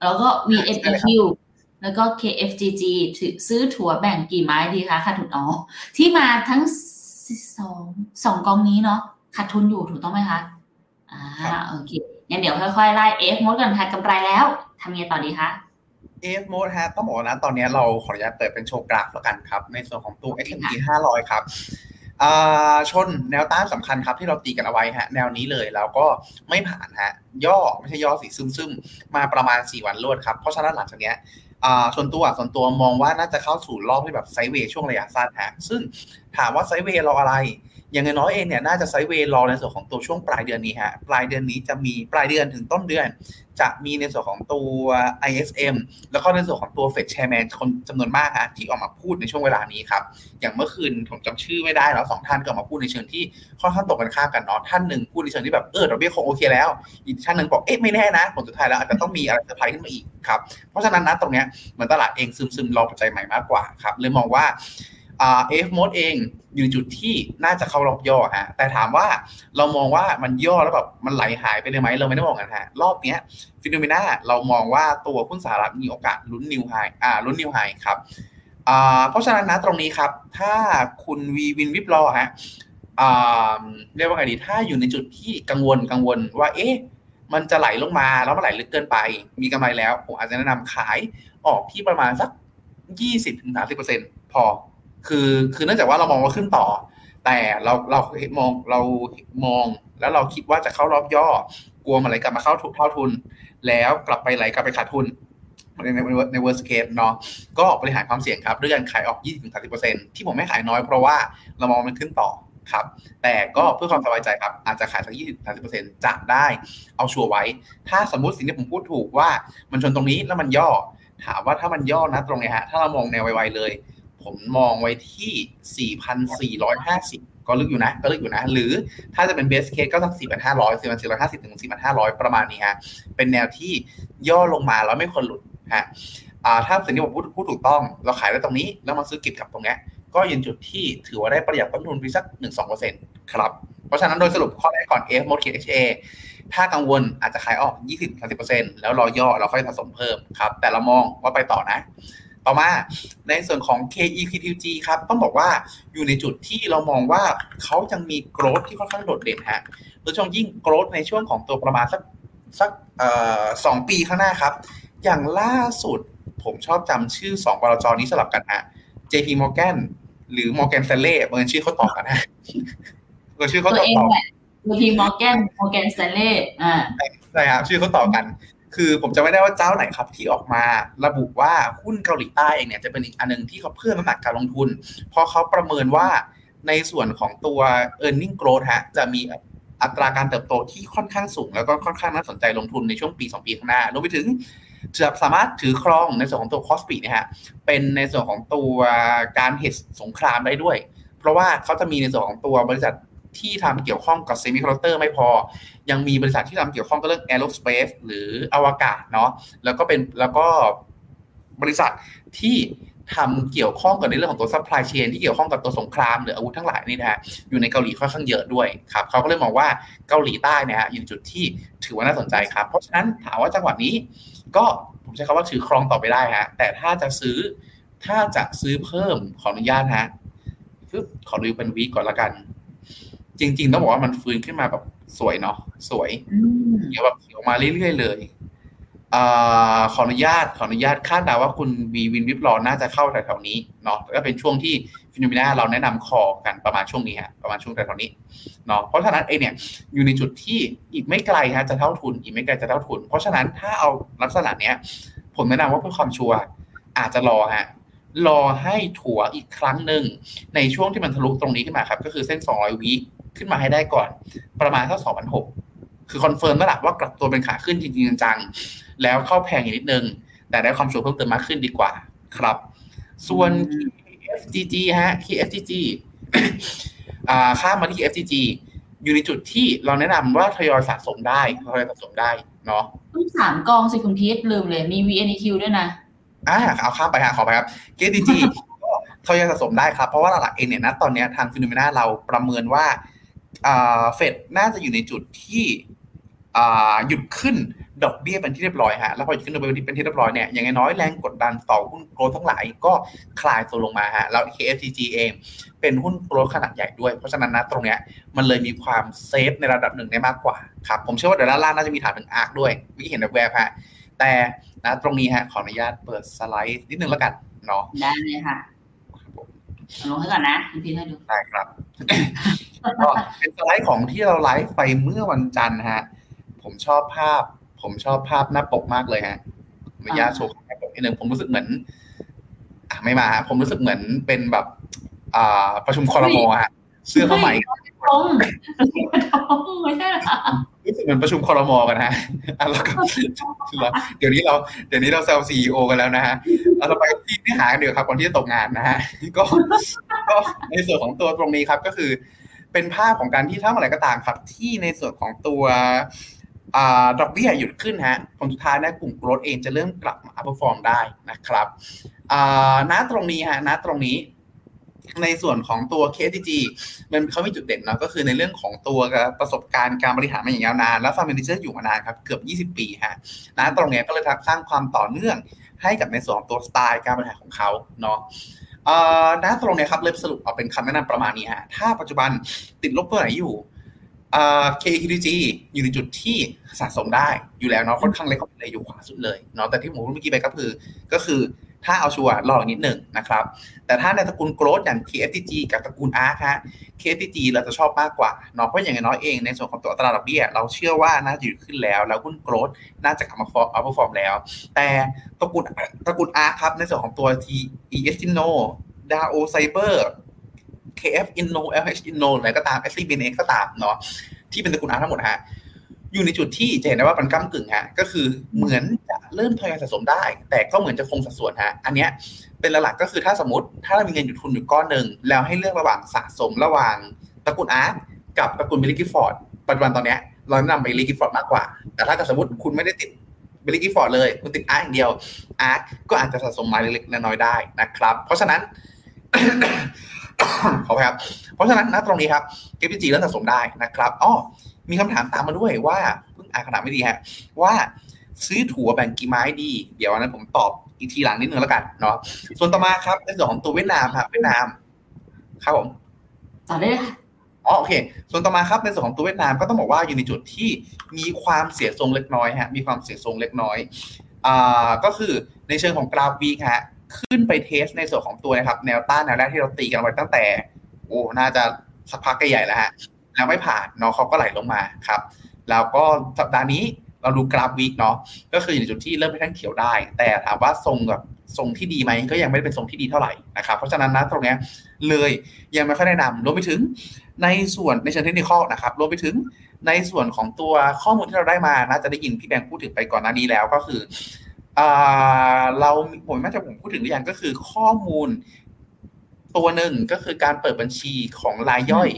แล้วก็ VNEQ แล้วก็ KFGG ถือซื้อถั่วแบ่งกี่ไม้ดีคะขาดทุนอ๋อที่มาทั้งสองสองกองนี้เนาะขาดทุนอยู่ถูกต้องไหมคะอ่าครับโอเค งั้นเดี๋ยวค่อยๆไล่ F mode กันค่ะกำไรแล้วทำยังไงต่อดีคะ AF mode ฮะต้องบอกว่านะตอนนี้เราขออนุญาตเปิดเป็นโชว์กราฟแล้วกันครับ ในส่วนของตัว S&P 500 ครับอ่าชนแนวต้านสำคัญครับที่เราตีกันเอาไว้ฮะแนวนี้เลยแล้วก็ไม่ผ่านฮะย่อไม่ใช่ย่อสีซึมซึมๆมาประมาณ 4 วันรวดครับ เพราะฉะนั้นหลังจากเนี้ยอ่าส่วนตัวส่วนตัวมองว่าน่าจะเข้าสู่รอบที่แบบไซเวย์ช่วงระยะสั้นฮะซึ่งถามว่าไซเวย์รออะไร อย่างน้อยเองเนี่ยน่าจะไซเวย์รอในส่วนของตัวช่วงปลายเดือนนี้ฮะปลายเดือนนี้จะมีปลายเดือนถึงต้นเดือน จะมีในส่วนของตัว ISM แล้วก็ในส่วนของตัว Fed Chairman คนจำนวนมากฮะที่ออกมาพูดในช่วงเวลานี้ครับ อย่างเมื่อคืนผมจำชื่อไม่ได้แล้วสองท่านก็ออกมาพูดในเชิงที่ค่อนข้างตรงกันข้ามกันเนาะท่านหนึ่งพูดในเชิงที่แบบเออดอกเบี้ยคงโอเคแล้ว อีกท่านหนึ่งบอกเอ๊ะไม่แน่นะผลสุดท้ายแล้วอาจจะต้องมีอะไรเซอร์ไพรส์ขึ้นมาอีกครับเพราะฉะนั้นนะตรงเนี้ยเหมือนตลาดเองซึมซึมๆรอปัจจัยใหม่มากกว่าครับเลยมองว่าAFMOAT เองอยู่จุดที่น่าจะเข้ารอบย่อฮะแต่ถามว่าเรามองว่ามันย่อแล้วแบบมันไหลหายไปเลยไหมเราไม่ได้มองกันฮะรอบเนี้ย Finnomena เรามองว่าตัวหุ้นสหรัฐมีโอกาสลุ้น new high อ่าลุ้น new high ครับอ่าเพราะฉะนั้นนะตรงนี้ครับ ถ้าคุณวีวินวิบลอฮะเรียกว่าไงดีถ้าอยู่ในจุดที่กังวลกังวลว่าเอ๊ะ มันจะไหลลงมาแล้วมันไหลลึกเกินไป มีกำไรแล้ว ผมอาจจะแนะนำขายออกที่ประมาณสักยี่สิบถึงสามสิบเปอร์เซ็นพอ คือคือเนื่องจากว่าเรามองว่าขึ้นต่อ แต่เราเรามองเรามองแล้วเราคิดว่าจะเข้ารอบย่อ กลัวมันไหลกลับมาเข้าทุนเท่าทุน แล้วกลับไปไหลกลับไปขาดทุนในในใน worst case เนาะก็บริหารความเสี่ยงครับด้วยการขายออก 20-30%ที่ผมไม่ขายน้อยเพราะว่าเรามองมันขึ้นต่อ ครับแต่ก็เพื่อความสบายใจครับอาจจะขายสัก20-30%จะได้เอาชัวร์ไว้ ถ้าสมมติสิ่งที่ผมพูดถูกว่ามันชนตรงนี้แล้วมันย่อ ถามว่าถ้ามันย่อนะตรงเนี้ยฮะถ้าเรามองแนวไวๆเลย ผมมองไว้ที่4,450ก็ลึกอยู่นะก็ลึกอยู่นะ หรือถ้าจะเป็นเบสเคสก็สัก4,500 4,450ถึง4,500ประมาณนี้ฮะเป็นแนวที่ย่อลงมาแล้วไม่ควรหลุดฮะถ้าสิ่งที่ผมพูดถูกต้อง เราขายได้ตรงนี้ แล้วมาซื้อก็บกับตรงเนี้ย ก็ยืนจุดที่ถือว่าได้ประหยัดต้นทุนไปสัก1-2%ครับ เพราะฉะนั้นโดยสรุปข้อแรกก่อน F หมด HA ถ้ากังวลอาจจะขายออก 20-30%แล้วรอย่อเราค่อยสะสมเพิ่มครับ แต่เรามองว่าไปต่อนะ ต่อมาในส่วนของ KEQTG ครับ ต้องบอกว่าอยู่ในจุดที่เรามองว่าเขายังมีโกรธที่ค่อนข้างโดดเด่นฮะโดยเฉพาะยิ่งโกรธในช่วงของตัวประมาณสักสักสองปีข้างหน้าครับ อย่างล่าสุดผมชอบจำชื่อสองบลจนี้สลับกันฮะ JP Morgan หรือ Morgan Stanley เบอร์ชื่อเขาต่อกันฮะเบอร์ชื่อเขาตัวต่อเองต่อแหละตัว JP Morgan Morgan Stanley อ่าใช่ครับชื่อเขาต่อกัน คือผมจำไม่ได้ว่าเจ้าไหนครับที่ออกมา ระบุว่าหุ้นเกาหลีใต้เองเนี่ยจะเป็นอีกอันหนึงที่เขาเพิ่มน้ำหนักการลงทุน เพราะเขาประเมินว่าในส่วนของตัว e a r n i n g growth ฮะจะมีอัตราการเติบโตที่ค่อนข้างสูง แล้วก็ค่อนข้างน่าสนใจลงทุนในช่วงปี 2 ปีข้างหน้ารวมไปถึง จะสามารถถือครองในส่วนของตัว KOSPI นะฮะเป็นในส่วนของตัวการ hedge สงครามได้ด้วย เพราะว่าเขาจะมีในส่วนของตัวบริษัทที่ทำเกี่ยวข้องกับ semiconductor ไม่พอ ยังมีบริษัทที่ทำเกี่ยวข้องกับเรื่อง aerospace หรืออวกาศเนาะแล้วก็เป็นแล้วก็บริษัทที่ทำเกี่ยวข้องกับในเรื่องของตัว supply chain ที่เกี่ยวข้องกับตัวสงครามหรืออาวุธทั้งหลายนี่นะฮะอยู่ในเกาหลีค่อนข้างเยอะด้วยครับเขาก็เลยมองว่าเกาหลีใต้เนี่ยฮะอยู่จุดที่ถือว่าน่าสนใจครับ เพราะฉะนั้นถามว่าจังหวะนี้ ก็ผมใช้คำว่าถือครองต่อไปได้ฮะแต่ถ้าจะซื้อถ้าจะซื้อเพิ่มขออนุญาตฮะคือขอดูเป็นวีก่อนละกัน จริง ๆ ต้องบอกว่ามันฟื้นขึ้นมาแบบสวยเนาะสวยอืมเดี๋ยวแบบเขียวมาเรื่อยๆเลยอ่าขออนุญาตขออนุญาตคาดเดาว่าคุณวีวินวิปรอน่าจะเข้าแถวๆนี้เนาะก็เป็นช่วงที่ Finnomena เราแนะนำ call กันประมาณช่วงนี้ฮะประมาณช่วงแถวๆนี้เนาะเพราะฉะนั้นเองเนี่ยอยู่ในจุดที่อีกไม่ไกลฮะจะเท่าทุนอีกไม่ไกลจะเท่าทุน เพราะฉะนั้นถ้าเอาลักษณะเนี้ย ผมแนะนำว่าเพื่อความชัวร์อาจจะรอฮะรอให้ถัวอีกครั้งหนึ่งในช่วงที่มันทะลุตรงนี้ขึ้นมาครับ ก็คือเส้น 200 week ขึ้นมาให้ได้ก่อน ประมาณเท่า2,006คือ confirm แล้วล่ะว่ากลับตัวเป็นขาขึ้นจริงๆจังๆแล้วเข้าแพงอีกนิดนึง แต่ได้ความชัวร์เพิ่มเติมมากขึ้นดีกว่าครับ ส่วน KFGG ฮะ KFGG อ่าข้ามมาที่ KFGG อยู่ในจุดที่เราแนะนำว่าทยอยสะสมได้ทยอยสะสมได้เนาะต้องสามกองสิคุณพีทลืมเลยมี VNEQ ด้วยนะอ่าเอาข้ามไปฮะขอไปครับ KTG ก็ทยอยสะสมได้ครับ เพราะว่าหลักๆเองเนี่ยนะตอนเนี้ยทางฟิโนเมนาเราประเมินว่าอ่าเฟดน่าจะอยู่ในจุดที่อ่าหยุดขึ้น ดอกเบี้ยเป็นที่เรียบร้อยฮะแล้วพอหยุดขึ้นดอกเบี้ยเป็นที่เรียบร้อยเนี่ยอย่างน้อยแรงกดดันต่อหุ้นโกลด์ทั้งหลายก็คลายตัวลงมาฮะแล้ว KFTG เองเป็นหุ้นโกลด์ขนาดใหญ่ด้วย เพราะฉะนั้นนะตรงเนี้ยมันเลยมีความเซฟในระดับหนึ่งได้มากกว่าครับผมเชื่อว่าเดี๋ยวด้านล่างน่าจะมีฐานถึงอาร์คด้วยวิเห็นแบบแวบๆฮะแต่นะตรงนี้ฮะขออนุญาตเปิดสไลด์นิดนึงแล้วกันเนาะได้เลยค่ะเอาลงให้ก่อนนะคุณพีทให้ดูได้ครับก็เป็นสไลด์ของที่เราไลฟ์ไปเมื่อวันจันทร์ฮะผมชอบภาพ ผมชอบภาพหน้าปกมากเลยฮะขออนุญาตโชว์หน้าปกนิดนึงผมรู้สึกเหมือนอะไม่มาฮะผมรู้สึกเหมือนเป็นแบบ อ่า ประชุมคอรมอฮะเสื้อผ้าไหมตรงตรงไม่ใช่เหรอรู้สึกเหมือนประชุมคอรมอกันฮะอะแล้วก็เดี๋ยวนี้เรา เดี๋ยวนี้เราแซวซีอกันแล้วนะฮะเอาเราไปที่เนื้อหากันเดี๋ยวครับก่อนที่จะตกงานนะฮะก็ก็ในส่วนของตัวตรงนี้ครับก็คือ เป็นภาพของการที่ถ้าเมื่อไหร่ก็ตามครับ ที่ในส่วนของตัวอ่า ดอกเบี้ยหยุดขึ้นฮะผลสุดท้ายนะกลุ่ม growth เองจะเริ่มกลับมา outperform ได้นะครับณตรงนี้ฮะณตรงนี้ ในส่วนของตัว KTG มันเขามีจุดเด่นเนาะก็คือในเรื่องของตัวประสบการณ์การบริหารมาอย่างยาวนาน และ fund manager อยู่มานานครับเกือบ 20 ปีฮะนะตรงนี้ก็เลยสร้างความต่อเนื่องให้กับในส่วนของตัวสไตล์การบริหารของเขาเนาะณตรงนี้ครับเลยสรุปเอาเป็นคำแนะนำประมาณนี้ฮะถ้าปัจจุบันติดลบตัวไหนอยู่ เอ่อ KTG อยู่ในจุดที่สะสมได้อยู่แล้วเนาะค่อนข้างเล็กเข้าไปเลยอยู่ขวาสุดเลยเนาะแต่ที่ผมพูดเมื่อกี้ไปก็คือ ก็คือถ้าเอาชัวร์รออีกนิดหนึ่งนะครับ แต่ถ้าในตระกูลโกรดอย่าง KFTG กับตระกูล ARK ฮะ KFTG เราจะชอบมากกว่าเนาะเพราะอย่างน้อยเองในส่วนของตัวอัตราดอกเบี้ยเราเชื่อว่าน่าจะอยู่ขึ้นแล้ว แล้วหุ้นโกรดน่าจะกลับมา perform outperform แล้ว แต่ตระกูลตระกูล ARK ครับในส่วนของตัว T ES Inno DAO Cyber KF Inno LH Inno อะไรก็ตาม SCBNX ก็ตามเนาะที่เป็นตระกูล ARK ทั้งหมดฮะอยู่ในจุดที่จะเห็นได้ว่ามันก้ากึ่งฮะก็คือเหมือนจะเริ่มทยอยสะสมได้ แต่ก็เหมือนจะคงสัดส่วนฮะอันเนี้ยเป็นหลักก็คือถ้าสมมติถ้าเรามีเงินอยู่ทุนอยู่ก้อนหนึ่งแล้วให้เลือกระหว่างสะสมระหว่างตระกูล ARKกับตระกูล Baillie Gifford ปัจจุบันตอนเนี้ยเราแนะนำไป Baillie Gifford มากกว่า แต่ถ้าสมมติคุณไม่ได้ติด Baillie Gifford เลย คุณติดอาร์อย่างเดียวอาร์ก็อาจจะสะสมมาเล็กๆน้อยๆได้นะครับ เพราะฉะนั้น ขอครับ เพราะฉะนั้นนะตรงนี้ครับ KFGG เริ่มสะสมได้นะครับอ๋อมีคำถามตามมาด้วยว่าเพิ่งอ่านคำถามไม่ดีฮะว่าซื้อถัวแบ่งกี่ไม้ดี เดี๋ยวอันนั้นผมตอบอีกทีหลังนิดนึงแล้วกันเนาะส่วนต่อมาครับในส่วนของตัวเวียดนามครับเวียดนามครับผมต่อได้เลยค่ะอ๋อโอเค ส่วนต่อมาครับในส่วนของตัวเวียดนามก็ต้องบอกว่าอยู่ในจุดที่มีความเสียทรงเล็กน้อยฮะมีความเสียทรงเล็กน้อยอ่าก็คือในเชิงของกราฟ week ฮะ ขึ้นไป test ในส่วนของตัวนะครับ แนวต้านแนวแรกที่เราตีกันไว้ตั้งแต่ โอ้น่าจะสักพักใหญ่แล้วฮะแล้วไม่ผ่านเนาะเขาก็ไหลลงมาครับแล้วก็สัปดาห์นี้เราดูกราฟ week เนาะก็คืออยู่ในจุดที่เริ่มไปทั้งเขียวได้ แต่ถามว่าทรงแบบทรงที่ดีไหมก็ยังไม่ได้เป็นทรงที่ดีเท่าไหร่นะครับเพราะฉะนั้นนะตรงนี้เลยยังไม่ค่อยแนะนำรวมไปถึงในส่วนในเชิงเทคนิคนะครับรวมไปถึงในส่วนของตัวข้อมูลที่เราได้มาน่าจะได้ยินพี่แบงค์พูดถึงไปก่อนหน้านี้แล้วก็คือ เราผมไม่แน่ใจผมพูดถึงหรือยังก็คือข้อมูล ตัวหนึ่งก็คือการเปิดบัญชีของรายย่อย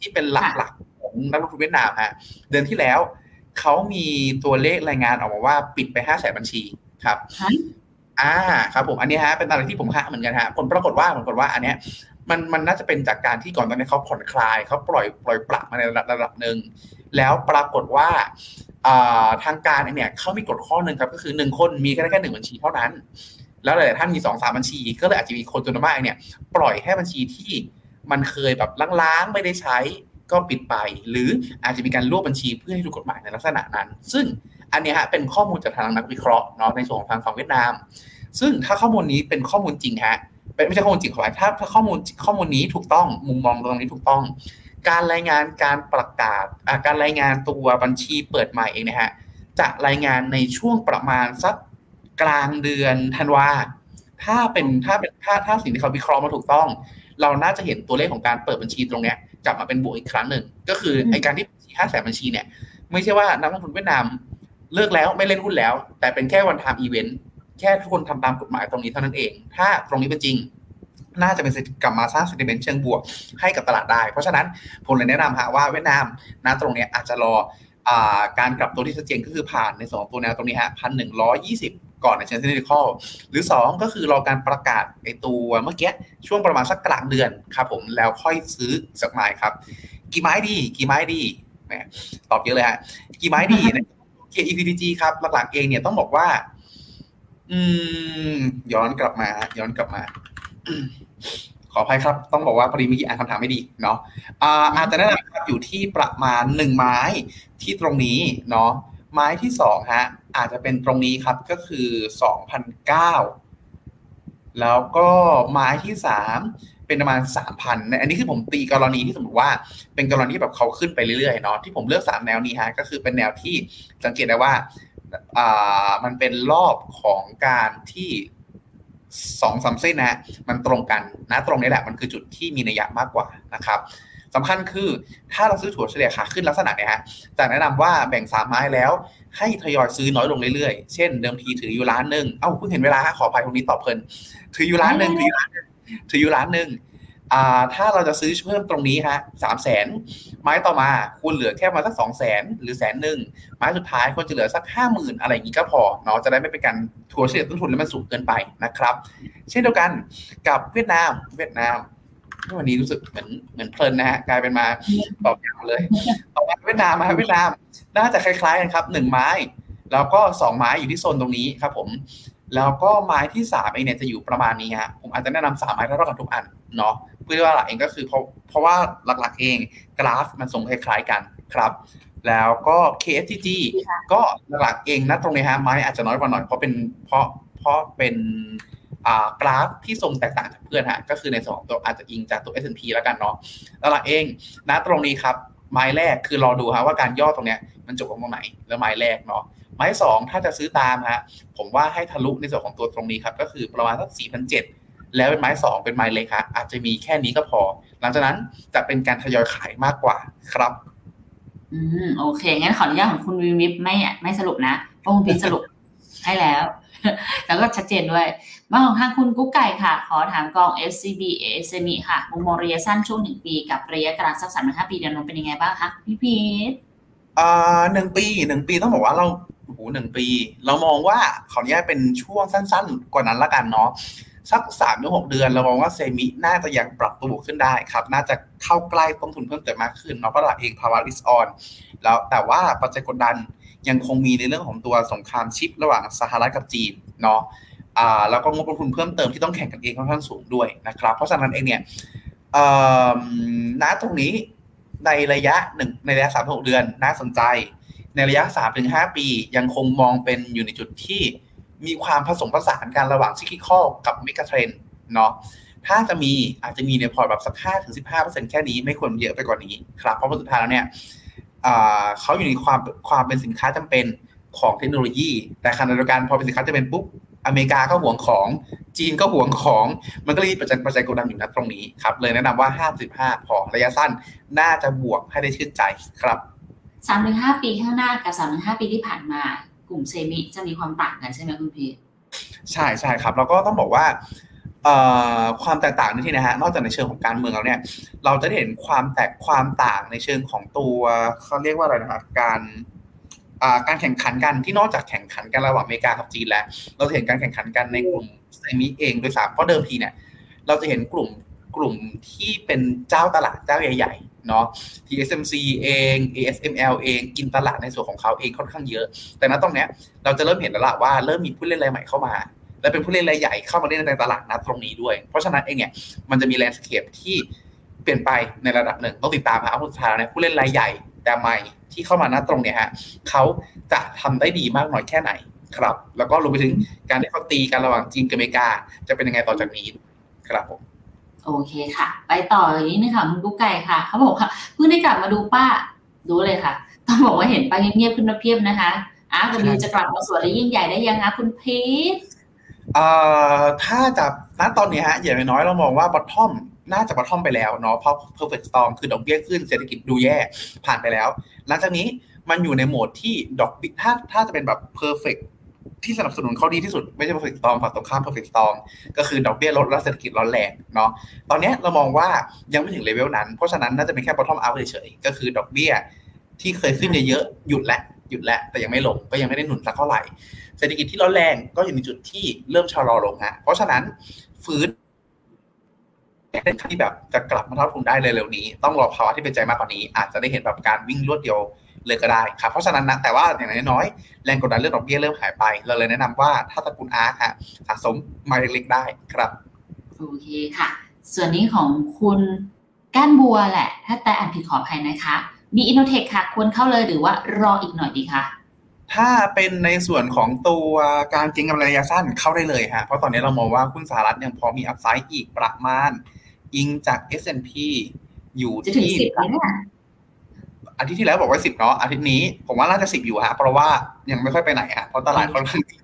ที่เป็นหลักๆของนักลงทุนเวียดนามฮะเดือนที่แล้วเขามีตัวเลขรายงานออกมาว่าปิดไปห้าแสนบัญชีครับอ่าครับผมอันนี้ฮะเป็นอะไรที่ผมหาเหมือนกันฮะผลปรากฏว่าผลปรากฏว่าอันเนี้ยมันมันน่าจะเป็นจากการที่ก่อนตอนนี้เขาผ่อนคลายเขาปล่อยปล่อยปรับมาในระดับระดับหนึ่งแล้วปรากฏว่า ทางการเนี่ยเขามีกฎข้อหนึ่งครับก็คือหนึ่งคนมีแค่แค่หนึ่งบัญชีเท่านั้น แล้วหลายท่านมีสองสามบัญชี ก็เลยอาจจะมีคนจำนวนมากเนี่ยปล่อยให้บัญชีที่มันเคยแบบล้างๆไม่ได้ใช้ก็ปิดไป หรืออาจจะมีการรวบบัญชีเพื่อให้ถูกกฎหมายในลักษณะนั้น ซึ่งอันนี้ฮะเป็นข้อมูลจากทางนักวิเคราะห์เนาะในส่วนของทางฝั่งเวียดนาม ซึ่งถ้าข้อมูลนี้เป็นข้อมูลจริงฮะไม่ใช่ข้อมูลจริงขอถ้าถ้าข้อมูลข้อมูลนี้ถูกต้องมุมมองตรงนี้ถูกต้อง การรายงานการประกาศการรายงานตัวบัญชีเปิดใหม่เองนะฮะจะรายงานในช่วงประมาณสักกลางเดือนธันวาถ้าเป็นถ้าเป็นถ้าถ้าสิ่งที่เขาวิเคราะห์มาถูกต้อง เราน่าจะเห็นตัวเลขของการเปิดบัญชีตรงเนี้ยกลับมาเป็นบวกอีกครั้งหนึ่งก็คือไอการที่บัญชีห้าแสนบัญชีเนี่ยไม่ใช่ว่านักลงทุนเวียดนามเลิกแล้วไม่เล่นหุ้นแล้ว แต่เป็นแค่วันทามอีเวนต์แค่ทุกคนทำตามกฎหมายตรงนี้เท่านั้นเอง ถ้าตรงนี้เป็นจริง น่าจะเป็นกลับมาสร้างสินเมนต์เชิงบวกให้กับตลาดได้ เพราะฉะนั้นผมเลยแนะนำฮะว่าเวียดนามณตรงนี้อาจจะรอการกลับตัวที่ชัดเจนก็คือผ่านในสองตัวแนวตรงนี้ฮะพันหนึ่งร้อยยี่สิบก่อนในเชิงเทคนิคหรือ 2 ก็คือรอการประกาศไอตัวเมื่อกี้ช่วงประมาณสักกลางเดือนครับผมแล้วค่อยซื้อสักไม้ครับ กี่ไม้ดี กี่ไม้ดีแหมตอบเยอะเลยฮะกี่ไม้ดีนะ KEPTG ครับหลักๆเองเนี่ยต้องบอกว่า อืม ย้อนกลับมาย้อนกลับมา ขออภัยครับ ต้องบอกว่าพอดีเมื่อกี้อ่านคำถามไม่ดีเนาะอาจจะแนะนำครับอยู่ที่ประมาณหนึ่งไม้ที่ตรงนี้เนาะไม้ที่สองฮะอาจจะเป็นตรงนี้ครับก็คือสองพันเก้าแล้วก็ไม้ที่สามเป็นประมาณสามพันอันนี้คือผมตีกรณีที่สมมติว่า เป็นกรณีที่แบบเขาขึ้นไปเรื่อยๆเนาะที่ผมเลือกสามแนวนี้ฮะก็คือเป็นแนวที่สังเกตได้ว่าอ่ามันเป็นรอบของการที่ สองสามเส้นนะมันตรงกันนะตรงนี้แหละมันคือจุดที่มีนัยยะมากกว่านะครับสำคัญคือถ้าเราซื้อถั่วเฉลี่ยขาขึ้นลักษณะเนี้ยฮะจะแนะนำว่าแบ่งสามไม้แล้ว ให้ทยอยซื้อน้อยลงเรื่อยๆ เช่นเดิมทีถืออยู่ร้านหนึ่งเอ้าเพิ่งเห็นเวลาขออภัยตรงนี้ตอบเพลินถืออยู่ร้านหนึ่งถืออยู่ร้านหนึ่งถืออยู่ร้านหนึ่งอ่า ถ้าเราจะซื้อเพิ่มตรงนี้ฮะสามแสนไม้ต่อมาคุณเหลือแค่มาสักสองแสนหรือแสนหนึ่งไม้สุดท้ายควรจะเหลือสักห้าหมื่นอะไรอย่างนี้ก็พอเนาะจะได้ไม่เป็นการทัวร์เฉลี่ยต้นทุนแล้วมันสูงเกินไปนะครับ เช่นเดียวกันกับเวียดนาม เวียดนามวันนี้รู้สึกเหมือนเหมือนเพลินนะฮะกลายเป็นมาตอบยาวเลยต่อมาเวียดนามมาเวียดนาม น่าจะคล้ายๆกันครับหนึ่งไม้ แล้วก็สองไม้อยู่ที่โซนตรงนี้ครับผมแล้วก็ไม้ที่สามเองเนี่ยจะอยู่ประมาณนี้ฮะผมอาจจะแนะนำสามไม้เท่ากันทุกอัน เนาะเพื่อว่าหลักเองก็คือเพราะเพราะว่าหลักๆเองกราฟมันทรงคล้ายๆกันครับ แล้วก็ KSTG ก็หลักๆเองนะตรงนี้ฮะไม้อาจจะน้อยกว่าหน่อยเพราะเป็นเพราะเพราะเป็นกราฟที่ทรงแตกต่างจากเพื่อนฮะก็คือในสองตัวอาจจะอิงจากตัว S&P แล้วกันเนาะแล้วหลักเองนะตรงนี้ครับไม้แรกคือรอดูฮะว่าการย่อตรงเนี้ยมันจบตรงไหนแล้วไม้แรกเนาะไม้สองถ้าจะซื้อตามฮะผมว่าให้ทะลุในส่วนของตัวตรงนี้ครับก็คือประมาณสักสี่พันเจ็ด แล้วเป็นไม้สองเป็นไม้เล็กครับอาจจะมีแค่นี้ก็พอ หลังจากนั้นจะเป็นการทยอยขายมากกว่าครับ อืมโอเค งั้นขออนุญาตของคุณวิวิปไม่ไม่สรุปนะเพราะคุณพิสรุปให้แล้ว แล้วก็ชัดเจนด้วยมาของทางคุณกุ๊กไก่ค่ะ ขอถามกอง SCB SME ค่ะมุมมองระยะสั้นช่วงหนึ่งปีกับระยะกลางสักสามถึงห้าปีเดือนนนเป็นยังไงบ้างคะพี่พีทอ่าหนึ่งปีหนึ่งปีต้องบอกว่าเราโอ้โหหนึ่งปี เรามองว่าขออนุญาตเป็นช่วงสั้น ๆ กว่านั้นละกันเนาะ สักสามถึงหกเดือน เรามองว่าเซมิน่าจะยังปรับตัวบวกขึ้นได้ครับ น่าจะเข้าใกล้ต้นทุนเพิ่มเติมมากขึ้นเนาะเพราะตลาเองภาวะริสออนแล้วแต่ว่าปัจจัยกดดันยังคงมีในเรื่องของตัวสงครามชิประหว่างสหรัฐกับจีนเนาะอ่าแล้วก็งบลงทุนเพิ่มเติมที่ต้องแข่งกันเองค่อนข้างสูงด้วยนะครับ เพราะฉะนั้นเองเนี่ยณตรงนี้ในระยะหนึ่งในระยะสามหกเดือนน่าสนใจ ในระยะสามถึงห้าปียังคงมองเป็นอยู่ในจุดที่ มีความผสมผสานกันระหว่างซิกิคอลกับเมกะเทรนเนาะถ้าจะมีอาจจะมีในพอร์ตแบบสักห้าถึงสิบห้าเปอร์เซ็นต์แค่นี้ไม่ควรเยอะไปกว่านี้ครับเพราะสุดท้ายแล้วเนี่ยเขาอยู่ในความความเป็นสินค้าจำเป็นของเทคโนโลยี แต่ขณะเดียวกันพอเป็นสินค้าจะเป็นปุ๊บอเมริกาก็ห่วงของจีนก็ห่วงของ มันก็เลยปัจจัยปัจจัยกดดันอยู่นะตรงนี้ครับเลยแนะนำว่า 55 พอระยะสั้นน่าจะบวกให้ได้ชื่นใจครับสามถึงห้าปีข้างหน้ากับสามถึงห้าปีที่ผ่านมา ลุ่มเซมิจะมีความต่างกันใช่ไหมคุณพีใช่ใช่ครับ แล้วก็ต้องบอกว่าความแตกต่างในที่นะฮะนอกจากในเชิงของการเมืองแล้วเนี่ย เราจะเห็นความแตกความต่างในเชิงของตัวเขาเรียกว่าอะไรนะครับการการแข่งขันกันที่นอกจากแข่งขันกันระหว่างอเมริกากับจีนแล้ว เราจะเห็นการแข่งขันกันในกลุ่มเซมิเองโดยสามเพราะเดิมทีเนี่ย เราจะเห็นกลุ่มกลุ่มที่เป็นเจ้าตลาดเจ้าใหญ่ ๆ เนาะ TSMC เอง ASML เองกินตลาดในส่วนของเขาเองค่อนข้างเยอะ แต่ณตรงเนี้ยเราจะเริ่มเห็นแล้วล่ะว่าเริ่มมีผู้เล่นรายใหม่เข้ามา และเป็นผู้เล่นรายใหญ่เข้ามาเล่นในตลาดนัดตรงนี้ด้วย เพราะฉะนั้นเองเนี่ยมันจะมีแลนด์สเคปที่เปลี่ยนไปในระดับหนึ่งต้องติดตามครับผู้สุดท้ายเนี่ยผู้เล่นรายใหญ่แต่ใหม่ที่เข้ามาณตรงเนี้ยฮะเขาจะทำได้ดีมากน้อยแค่ไหนครับ แล้วก็รวมไปถึงการที่เขาตีกันระหว่างจีนกับอเมริกา จะเป็นยังไงต่อจากนี้ครับผม โอเคค่ะ ไปต่ออย่างนี้นะคะคุณกุ๊กไก่ค่ะเขาบอกว่าเพิ่งได้กลับมาดูป้าดูเลยค่ะ ต้องบอกว่าเห็นป้าเงียบๆขึ้นมาเพียบนะคะอ้าวคุณบิวจะกลับมาสวยและยิ่งใหญ่ได้ยังคะคุณพีทเอ่อถ้าจะณตอนนี้ฮะอย่างน้อยเรามองว่าบอททอมน่าจะบอททอมไปแล้วเนาะเพราะ perfect storm คือดอกเบี้ยขึ้นเศรษฐกิจดูแย่ผ่านไปแล้ว หลังจากนี้มันอยู่ในโหมดที่ดอกถ้าถ้าจะเป็นแบบ perfect ที่สนับสนุนเขาดีที่สุดไม่ใช่ perfect storm ฝั่งตรงข้าม perfect storm ก็คือดอกเบี้ยลดและเศรษฐกิจร้อนแรงเนาะตอนนี้เรามองว่ายังไม่ถึงเลเวลนั้น เพราะฉะนั้นน่าจะเป็นแค่ bottom out เฉยๆก็คือดอกเบี้ยที่เคยขึ้นเยอะๆหยุดแล้วหยุดแล้วแต่ยังไม่ลงก็ยังไม่ได้หนุนสักเท่าไหร่เศรษฐกิจที่ร้อนแรงก็อยู่ในจุดที่เริ่มชะลอลงฮะเพราะฉะนั้นฟื้นที่แบบจะกลับมาเท่าทุนได้เร็วๆนี้ ต้องรอภาวะที่เป็นใจมากกว่านี้ อาจจะได้เห็นแบบการวิ่งรวดเดียว เลยก็ได้ครับเพราะฉะนั้นนะแต่ว่าอย่างน้อยๆแรงกดดันเรื่องดอกเบี้ยเริ่มหายไป เราเลยแนะนำว่าถ้าตระกูลอาร์คฮะสะสมมาเล็กๆได้ครับโอเคค่ะ ส่วนนี้ของคุณก้านบัวแหละ ถ้าแต่อ่านผิดขออภัยนะคะมี InnoTech ค่ะ ควรเข้าเลยหรือว่ารออีกหน่อยดีคะถ้าเป็นในส่วนของตัวการเก็งกำไรระยะสั้นเข้าได้เลยฮะเพราะตอนนี้เรามองว่าหุ้นสหรัฐยังพอมี upside อีกประมาณอิงจาก S&P อยู่จะถึงที่สิบไหมเนี่ย อาทิตย์ที่แล้วบอกว่าสิบเนาะอาทิตย์นี้ผมว่าน่าจะสิบอยู่ฮะเพราะว่ายังไม่ค่อยไปไหนฮะเพราะตลาดค่อนข้างดี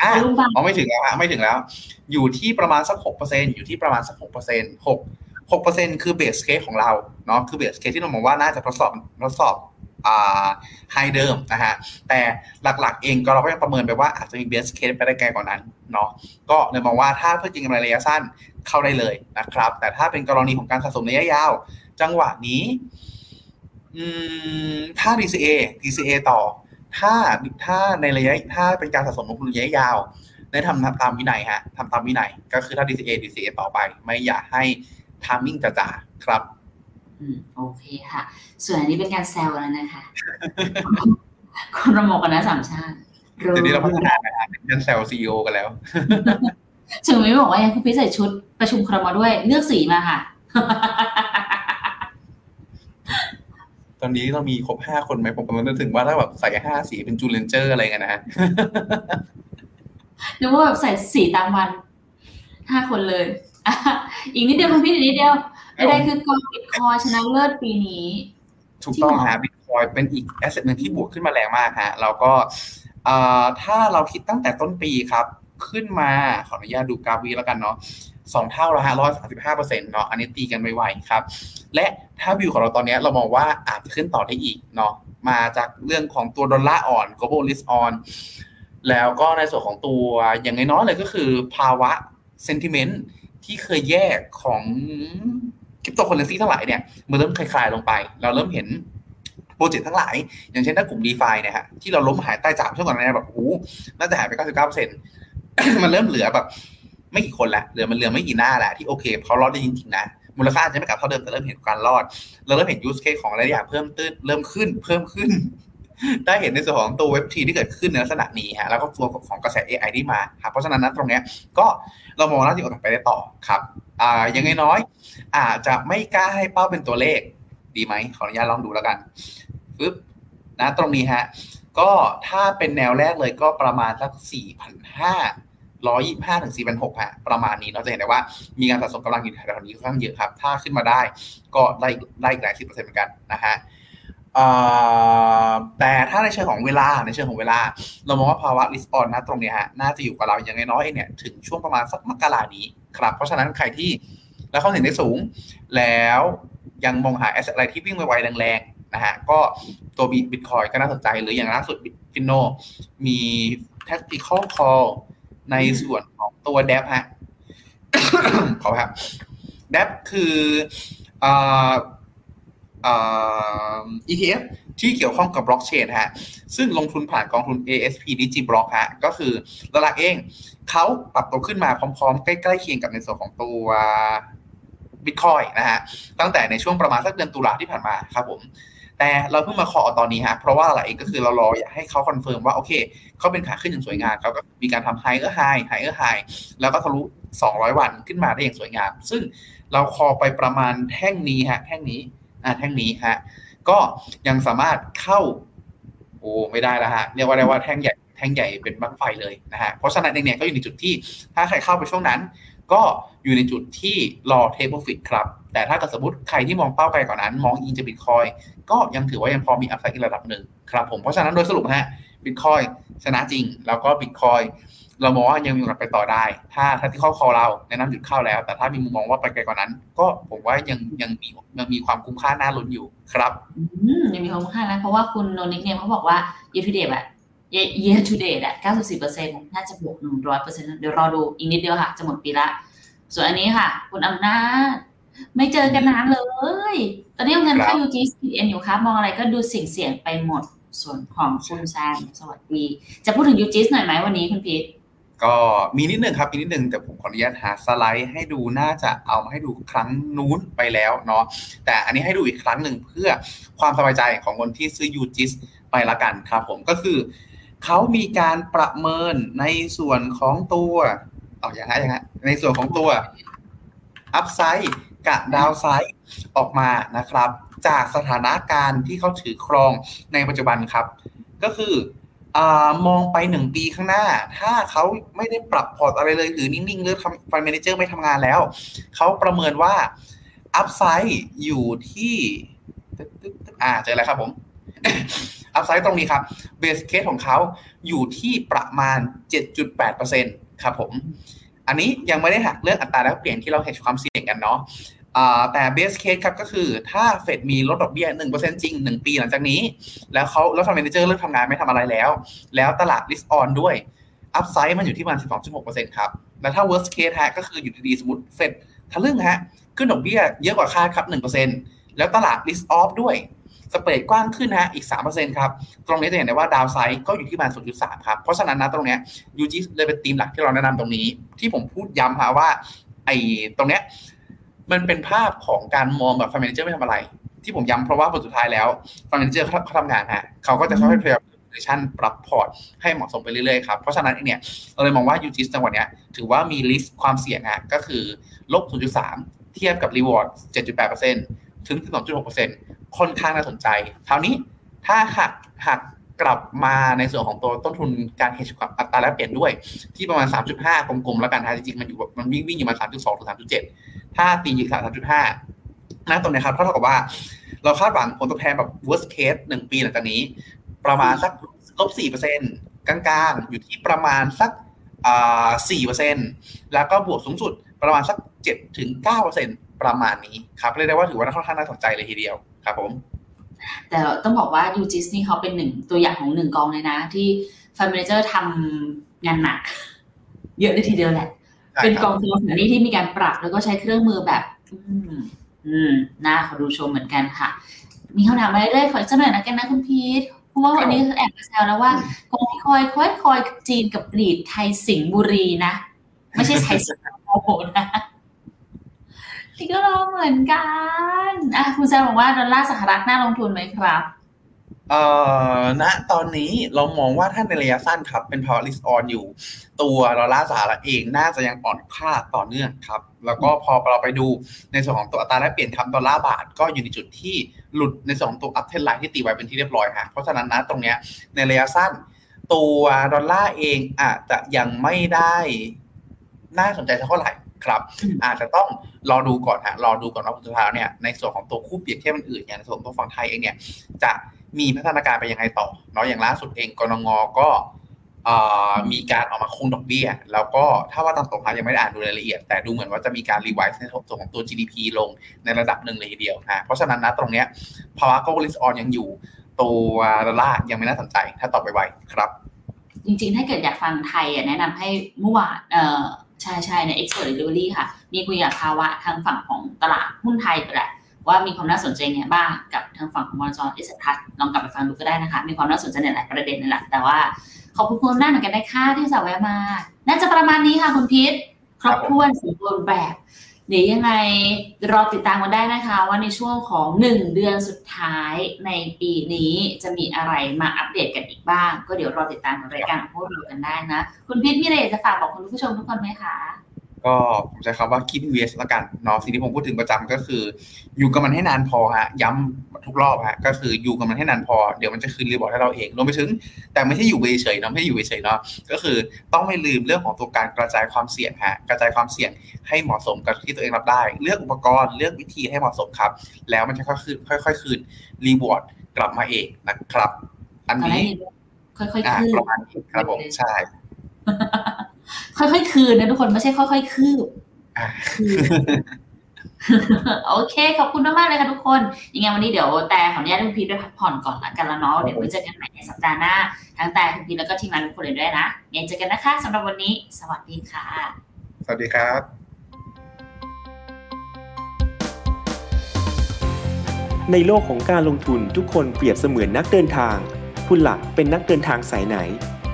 อะลุงบังอ๋อไม่ถึงแล้วฮะไม่ถึงแล้ว อยู่ที่ประมาณสักหกเปอร์เซ็นอยู่ที่ประมาณสักหกเปอร์เซ็นหกหกเปอร์เซ็นคือ base case ของเราเนาะคือ base case ที่เรามองว่าน่าจะทดสอบทดสอบอ่า high เดิมนะฮะแต่หลักๆเองก็เราก็ยังประเมินไปว่าอาจจะมี best case ไปได้ไกลกว่านั้นเนาะก็เลยมองว่าถ้าเพื่อเก็งกำไรระยะสั้นเข้าได้เลยนะครับ แต่ถ้าเป็นกรณีของการสะสมระยะยาว จังหวะนี้ อืมถ้า DCA DCA ต่อ ถ้าถ้าในระยะถ้าเป็นการสะสมลงทุนระยะยาวได้ทำตามวินัยฮะทำตามวินัย ก็คือถ้า DCA DCA ต่อไป ไม่อยากให้ทามมิ่งจ่าๆครับอืมโอเคค่ะ ส่วนอันนี้เป็นการแซวแล้วนะคะคุณระมกกันนะสามชาติเดี๋ยวนี้เราพัฒนานะฮะเป็นแซลซีอกันแล้วถึงไม่บอกว่ายังคุณพี่ใส่ชุดประชุมครมด้วยเลือกสีมาค่ะ ตอนนี้เรามีครบห้าคนไหมผมกำลังนึกถึงว่าถ้าแบบใส่ห้าสีเป็นจูเรนเจอร์อะไรกันนะฮะหรือว่าแบบใส่สีตามวันห้าคนเลยอะอีกนิดเดียวคุณพี่อีกนิดเดียวใดๆคือกองบิตคอยน์ชนะเลิศปีนี้ ถูกต้องจริงเหรอฮะบิตคอยน์เป็นอีก asset หนึ่งที่บวกขึ้นมาแรงมากฮะแล้วก็เอ่อถ้าเราคิดตั้งแต่ต้นปีครับ ขึ้นมาขออนุญาตดูกราฟวีแล้วกันเนาะ สองเท่าแล้วฮะร้อยสามสิบห้าเปอร์เซ็นต์เนาะอันนี้ตีกันไวๆครับ และถ้าวิวของเราตอนนี้เรามองว่าอาจจะขึ้นต่อได้อีกเนาะมาจากเรื่องของตัวดอลลาร์อ่อน global risk on แล้วก็ในส่วนของตัวอย่างน้อยๆเลยก็คือภาวะ sentiment ที่เคยแย่ของคริปโตเคอเรนซีทั้งหลายเนี่ยมันเริ่มคลายๆลงไป เราเริ่มเห็นโปรเจกต์ทั้งหลาย อย่างเช่นถ้ากลุ่ม d e f าเนี่ยฮะที่เราล้มหายตายจากช่วงก่อนหน้านี้แบบโอ้โหน่าจะหายไป 99%มันเริ่มเหลือแบบ ไม่กี่คนละเหลือมันเหลือไม่กี่หน้าแหละที่โอเคเขารอดได้จริงๆนะมูลค่าอาจจะไม่กลับเท่าเดิมแต่เริ่มเห็นการรอดเราเริ่มเห็นยูสเคสของอะไรอย่างเพิ่มตื้นเริ่มขึ้นเพิ่มขึ้น ได้เห็นในส่วนของตัวเว็บทีที่เกิดขึ้นในลักษณะนี้ฮะแล้วก็ตัวของกระแส AI ที่มาครับเพราะฉะนั้นนะตรงเนี้ยก็เรามองว่าน่าจะโอกไปได้ต่อครับอ่ายังไงน้อย อาจจะไม่กล้าให้เป้าเป็นตัวเลขดีไหมขออนุญาตลองดูแล้วกันปึ๊บนะตรงนี้ฮะก็ถ้าเป็นแนวแรกเลยก็ประมาณสักสี่พันห้า ร้อยยี่ห้าถึงสี่พันหกฮะประมาณนี้เราจะเห็นได้ว่ามีการสะสมกำลังอยู่แถวๆนี้ค่อนข้างเยอะครับ ถ้าขึ้นมาได้ก็ได้ได้อีกหลายสิบเปอร์เซ็นต์เหมือนกันนะฮะแต่ถ้าในเชิงของเวลาในเชิงของเวลา เรามองว่าภาวะริสออนนะตรงนี้ฮะน่าจะอยู่กับเราอย่างน้อยๆเนี่ยถึงช่วงประมาณสักมกรานี้ครับ เพราะฉะนั้นใครที่แล้วเข้าถึงได้สูง แล้วยังมองหาแอสอะไรที่วิ่งไวๆแรงๆนะฮะก็ตัวบิตคอยก็น่าสนใจหรืออย่างล่าสุดฟินโนมี tactical call ในส่วนของตัวเดฟฮะขอครับเดฟคืออ่า ETF ที่เกี่ยวข้องกับบล็อกเชนฮะ ซึ่งลงทุนผ่านกองทุน ASP DigiBlock ฮะ ก็คือหลักเองเขาปรับตัวขึ้นมาพร้อมๆ ใกล้ๆเคียงกับในส่วนของตัวบิตคอยน์นะฮะ ตั้งแต่ในช่วงประมาณสักเดือนตุลาที่ผ่านมาครับผม แต่เราเพิ่งมา call ตอนนี้ฮะเพราะว่าอะไรก็คือเรารออยากให้เขา confirm ว่าโอเคเขาเป็นขาขึ้นอย่างสวยงามเขาก็มีการทำ higher high higher high แล้วก็ทะลุ 200 วันขึ้นมาได้อย่างสวยงาม ซึ่งเรา call ไปประมาณแท่งนี้ฮะแท่งนี้อ่าแท่งนี้ฮะก็ยังสามารถเข้าโอ้ไม่ได้แล้วฮะเรียกว่าได้ว่าแท่งใหญ่แท่งใหญ่เป็นบั้งไฟเลยนะฮะเพราะฉะนั้นเองเนี่ยก็อยู่ในจุดที่ถ้าใครเข้าไปช่วงนั้น ก็อยู่ในจุดที่รอ take profit ครับ แต่ถ้าเกิดสมมติใครที่มองเป้าไกลกว่านั้น มองอินจะบิตคอยน์ก็ยังถือว่ายังพอมี upside อีกระดับหนึ่งครับผมเพราะฉะนั้นโดยสรุปฮะบิตคอยน์ชนะจริง แล้วก็บิตคอยน์เรามองว่ายังมีโอกาสไปต่อได้ ถ้าถ้าที่เข้า call เราแนะนำหยุดเข้าแล้ว แต่ถ้ามีมุมมองว่าไปไกลกว่านั้น ก็ผมว่ายังยังมียังมีความคุ้มค่าน่าลุ้นอยู่ครับยังมีความคุ้มค่านะเพราะว่าคุณโนนิกเนี่ยเขาบอกว่า year to date อะ year to date อะ94%น่าจะบวก 100%เดี๋ยวรอดูอีกนิดเดียวค่ะ จะหมดปีละ ส่วนอันนี้ค่ะ คุณอำนาจ ไม่เจอกันนานเลย ตอนนี้เงินเข้า UG 1อยู่ครับมองอะไรก็ดูเสี่ยงเสี่ยงไปหมดส่วนของคุณแซมสวัสดี จะพูดถึง UG หน่อยไหมวันนี้คุณพีทก็มีนิดนึงครับมีนิดนึงแต่ผมขออนุญาตหาสไลด์ให้ดูน่าจะเอามาให้ดูครั้งนู้นไปแล้วเนาะแต่อันนี้ให้ดูอีกครั้งหนึ่งเพื่อความสบายใจของคนที่ซื้อ UGIS ไปละกันครับผมก็คือ เขามีการประเมินในส่วนของตัวเอาอย่างไรอย่างไรในส่วนของตัว upside กับ downside ออกมานะครับ จากสถานการณ์ที่เขาถือครองในปัจจุบันครับ ก็คืออมองไปหนึ่งปีข้างหน้า ถ้าเขาไม่ได้ปรับพอร์ตอะไรเลยหรือนิ่งๆหรือทำ fund manager ไม่ทำงานแล้ว เขาประเมินว่า upside อยู่ที่อ่าเจอแล้วครับผม upside ตรงนี้ครับ base case ของเขาอยู่ที่ประมาณ 7.8%ครับผมอันนี้ยังไม่ได้หักเรื่องอัตราแลกเปลี่ยนที่เราเห็นความเสี่ยงกันเนาะแต่ base case ครับก็คือถ้าเฟดมีลดดอกเบี้ย 1%จริง 1 ปีหลังจากนี้ แล้วเขาแล้ว fund manager เลิกทำงานไม่ทำอะไรแล้ว แล้วตลาด risk on ด้วยupside มันอยู่ที่ประมาณ 12.6%ครับ แล้วถ้า worst case ฮะก็คืออยู่ดีๆ สมมติเฟดทะลึ่งฮะขึ้นดอกเบี้ยเยอะกว่าคาดครับ 1%แล้วตลาด risk off ด้วย spread กว้างขึ้นฮะอีก 3%ครับตรงนี้จะเห็นได้ว่า downside ก็อยู่ที่ประมาณ0.3ครับเพราะฉะนั้นนะตรงนี้ UGIS เลยเป็นธีมหลักที่เราแนะนำตรงนี้ ที่ผมพูดย้ำฮะว่าไอ้ตรงเนี้ยมันเป็นภาพของการมองแบบ fund manager ไม่ทำอะไร ที่ผมย้ำเพราะว่าผลสุดท้ายแล้ว fund manager เขาทำงานฮะเขาก็จะค่อยๆพยายามชันปรับพอร์ตให้เหมาะสมไปเรื่อยๆครับเพราะฉะนั้นเนี่ยเราเลยมองว่า UGIS จังหวะเนี้ยถือว่ามี risk ความเสี่ยงฮะก็คือลบ0.3 เทียบกับ reward 7.8% ถึง 12.6%ค่อนข้างน่าสนใจคราวนี้ถ้าหักหักกลับมาในส่วนของตัวต้นทุนการเฮชกับอัตราแลกเปลี่ยนด้วย ที่ประมาณ 3.5 กลมๆแล้วกันฮะจริงๆ มันอยู่มันวิ่งวิ่งอยู่มา 3.2 ถึง 3.7 ถ้าตีอยู่3.5นะตรงนี้ครับเท่ากับว่า เราคาดหวังผลตอบแทนแบบ worst case หนึ่งปีหลังจากนี้ ประมาณสักลบ4เปอร์เซ็นต์กลางๆ อยู่ที่ประมาณสักสี่เปอร์เซ็นต์แล้วก็บวกสูงสุดประมาณสัก7ถึง9เปอร์เซ็นต์ประมาณนี้ครับเรียกได้ว่าถือว่าค่อนข้างน่าสนใจเลยทีเดียวครับผม แต่ต้องบอกว่ายูจิสนี่เขาเป็นหนึ่งตัวอย่างของหนึ่งกองเลยนะ ที่ฟันเมเจอร์ทำงานหนัก เยอะเลยทีเดียวแหละ เป็นกองทุนสารนี้ที่มีการปรับแล้วก็ใช้เครื่องมือแบบ อืม อืมน่าขอดูชมเหมือนกันค่ะ มีคำถามมาเรื่อยๆขอสักหน่อยนะกันนะคุณพีทเพราะว่าวันนี้แอบแซวแล้วว่ากองที่คอยคอยคอยจีนกับกรีดไทยสิงห์บุรีนะ ไม่ใช่ไทยสิงคโปร์นะ พี่ก็รอเหมือนกันอะคุณแซมบอกว่าดอลลาร์สหรัฐน่าลงทุนไหมครับเอ่อณตอนนี้เรามองว่าถ้าในระยะสั้นครับ เป็น power list on อยู่ ตัวดอลลาร์สหรัฐเองน่าจะยังอ่อนค่าต่อเนื่องครับ แล้วก็พอเราไปดูในส่วนของตัวอัตราแลกเปลี่ยนครับดอลลาร์บาทก็อยู่ในจุดที่หลุดในส่วนของตัว uptrend line ที่ตีไว้เป็นที่เรียบร้อยฮะเพราะฉะนั้นนะตรงเนี้ยในระยะสั้น ตัวดอลลาร์เองอาจจะยังไม่ได้น่าสนใจเท่าไหร่ ครับอาจจะต้องรอดูก่อนฮะรอดูก่อนว่าสุดท้ายเนี่ยในส่วนของตัวคู่เปรียบเทียบอื่นอย่างในส่วนตัวฝั่งไทยเองเนี่ยจะมีพัฒนาการไปยังไงต่อเนาะอย่างล่าสุดเองกนง.ก็มีการออกมาคงดอกเบี้ย แล้วก็ถ้าว่าตามตรงนะยังไม่ได้อ่านดูรายละเอียด แต่ดูเหมือนว่าจะมีการ revise ในส่วนของตัว GDP ลงในระดับหนึ่งเลยทีเดียวนะเพราะฉะนั้นนะตรงเนี้ยภาวะ global risk on ยังอยู่ตัวดอลลาร์ยังไม่น่าสนใจ ถ้าต่อไปไวครับ จริงๆ ถ้าเกิดอยากฟังไทยแนะนำให้เมื่อวาน ใช่ใช่ใน Expert Delivery ค่ะ มีคุยกับภาวะทางฝั่งของตลาดหุ้นไทยไปแหละว่ามีความน่าสนใจไงบ้างกับทางฝั่งของบอลจอนเอสทัศลองกลับไปฟังดูก็ได้นะคะ มีความน่าสนใจในหลายประเด็นนั่นแหละแต่ว่าขอบคุณคุณหน้าเหมือนกันนะคะที่สาวแวะมา น่าจะประมาณนี้ค่ะคุณพีทครบถ้วนสมบูรณ์แบบ เดี๋ยวยังไงรอติดตามกันได้นะคะ ว่าในช่วงของ 1 เดือนสุดท้ายในปีนี้จะมีอะไรมาอัปเดตกันอีกบ้าง ก็เดี๋ยวรอติดตามกับรายการของพวกเรากันได้นะ คุณพิษมีอะไรอยจะฝากบอกคุณผู้ชมทุกคนไหมคะ ก็ผมใช้คำว่าคิด invest ละกันเนาะสิ่งที่ผมพูดถึงประจำก็คือ อยู่กับมันให้นานพอฮะย้ำทุกรอบฮะก็คืออยู่กับมันให้นานพอเดี๋ยวมันจะคืนรีบอร์ดให้เราเองรวมไปถึง แต่ไม่ใช่อยู่เฉยๆเนาะไม่ใช่อยู่เฉยๆเนาะก็คือต้องไม่ลืมเรื่องของตัวการกระจายความเสี่ยงฮะกระจายความเสี่ยงให้เหมาะสมกับที่ตัวเองรับได้ เลือกอุปกรณ์เลือกวิธีให้เหมาะสมครับ แล้วมันจะค่อยๆคืนค่อยๆคืนรีวอร์ดกลับมาเองนะครับ อันตอนแรกนี้นี่ค่อยๆอ่าคืบประมาณนี้ครับผมใช่ ค่อยๆ คืนนะทุกคนไม่ใช่ค่อย ๆ คืบอ่าคืนโอเค ขอบคุณมากๆเลยค่ะทุกคน ยังไงวันนี้เดี๋ยวแต่ขออนุญาตคุณพีทไปพักผ่อนก่อนละกันแล้วเนาะ เดี๋ยวไว้เจอกันใหม่ในสัปดาห์หน้า ทั้งแต่คุณพีทแล้วก็ทีมงานทุกคนเลยด้วยนะงั้นเจอกันนะคะสำหรับวันนี้ สวัสดีค่ะ สวัสดีครับในโลกของการลงทุนทุกคนเปรียบเสมือนนักเดินทาง คุณหลักเป็นนักเดินทางสายไหน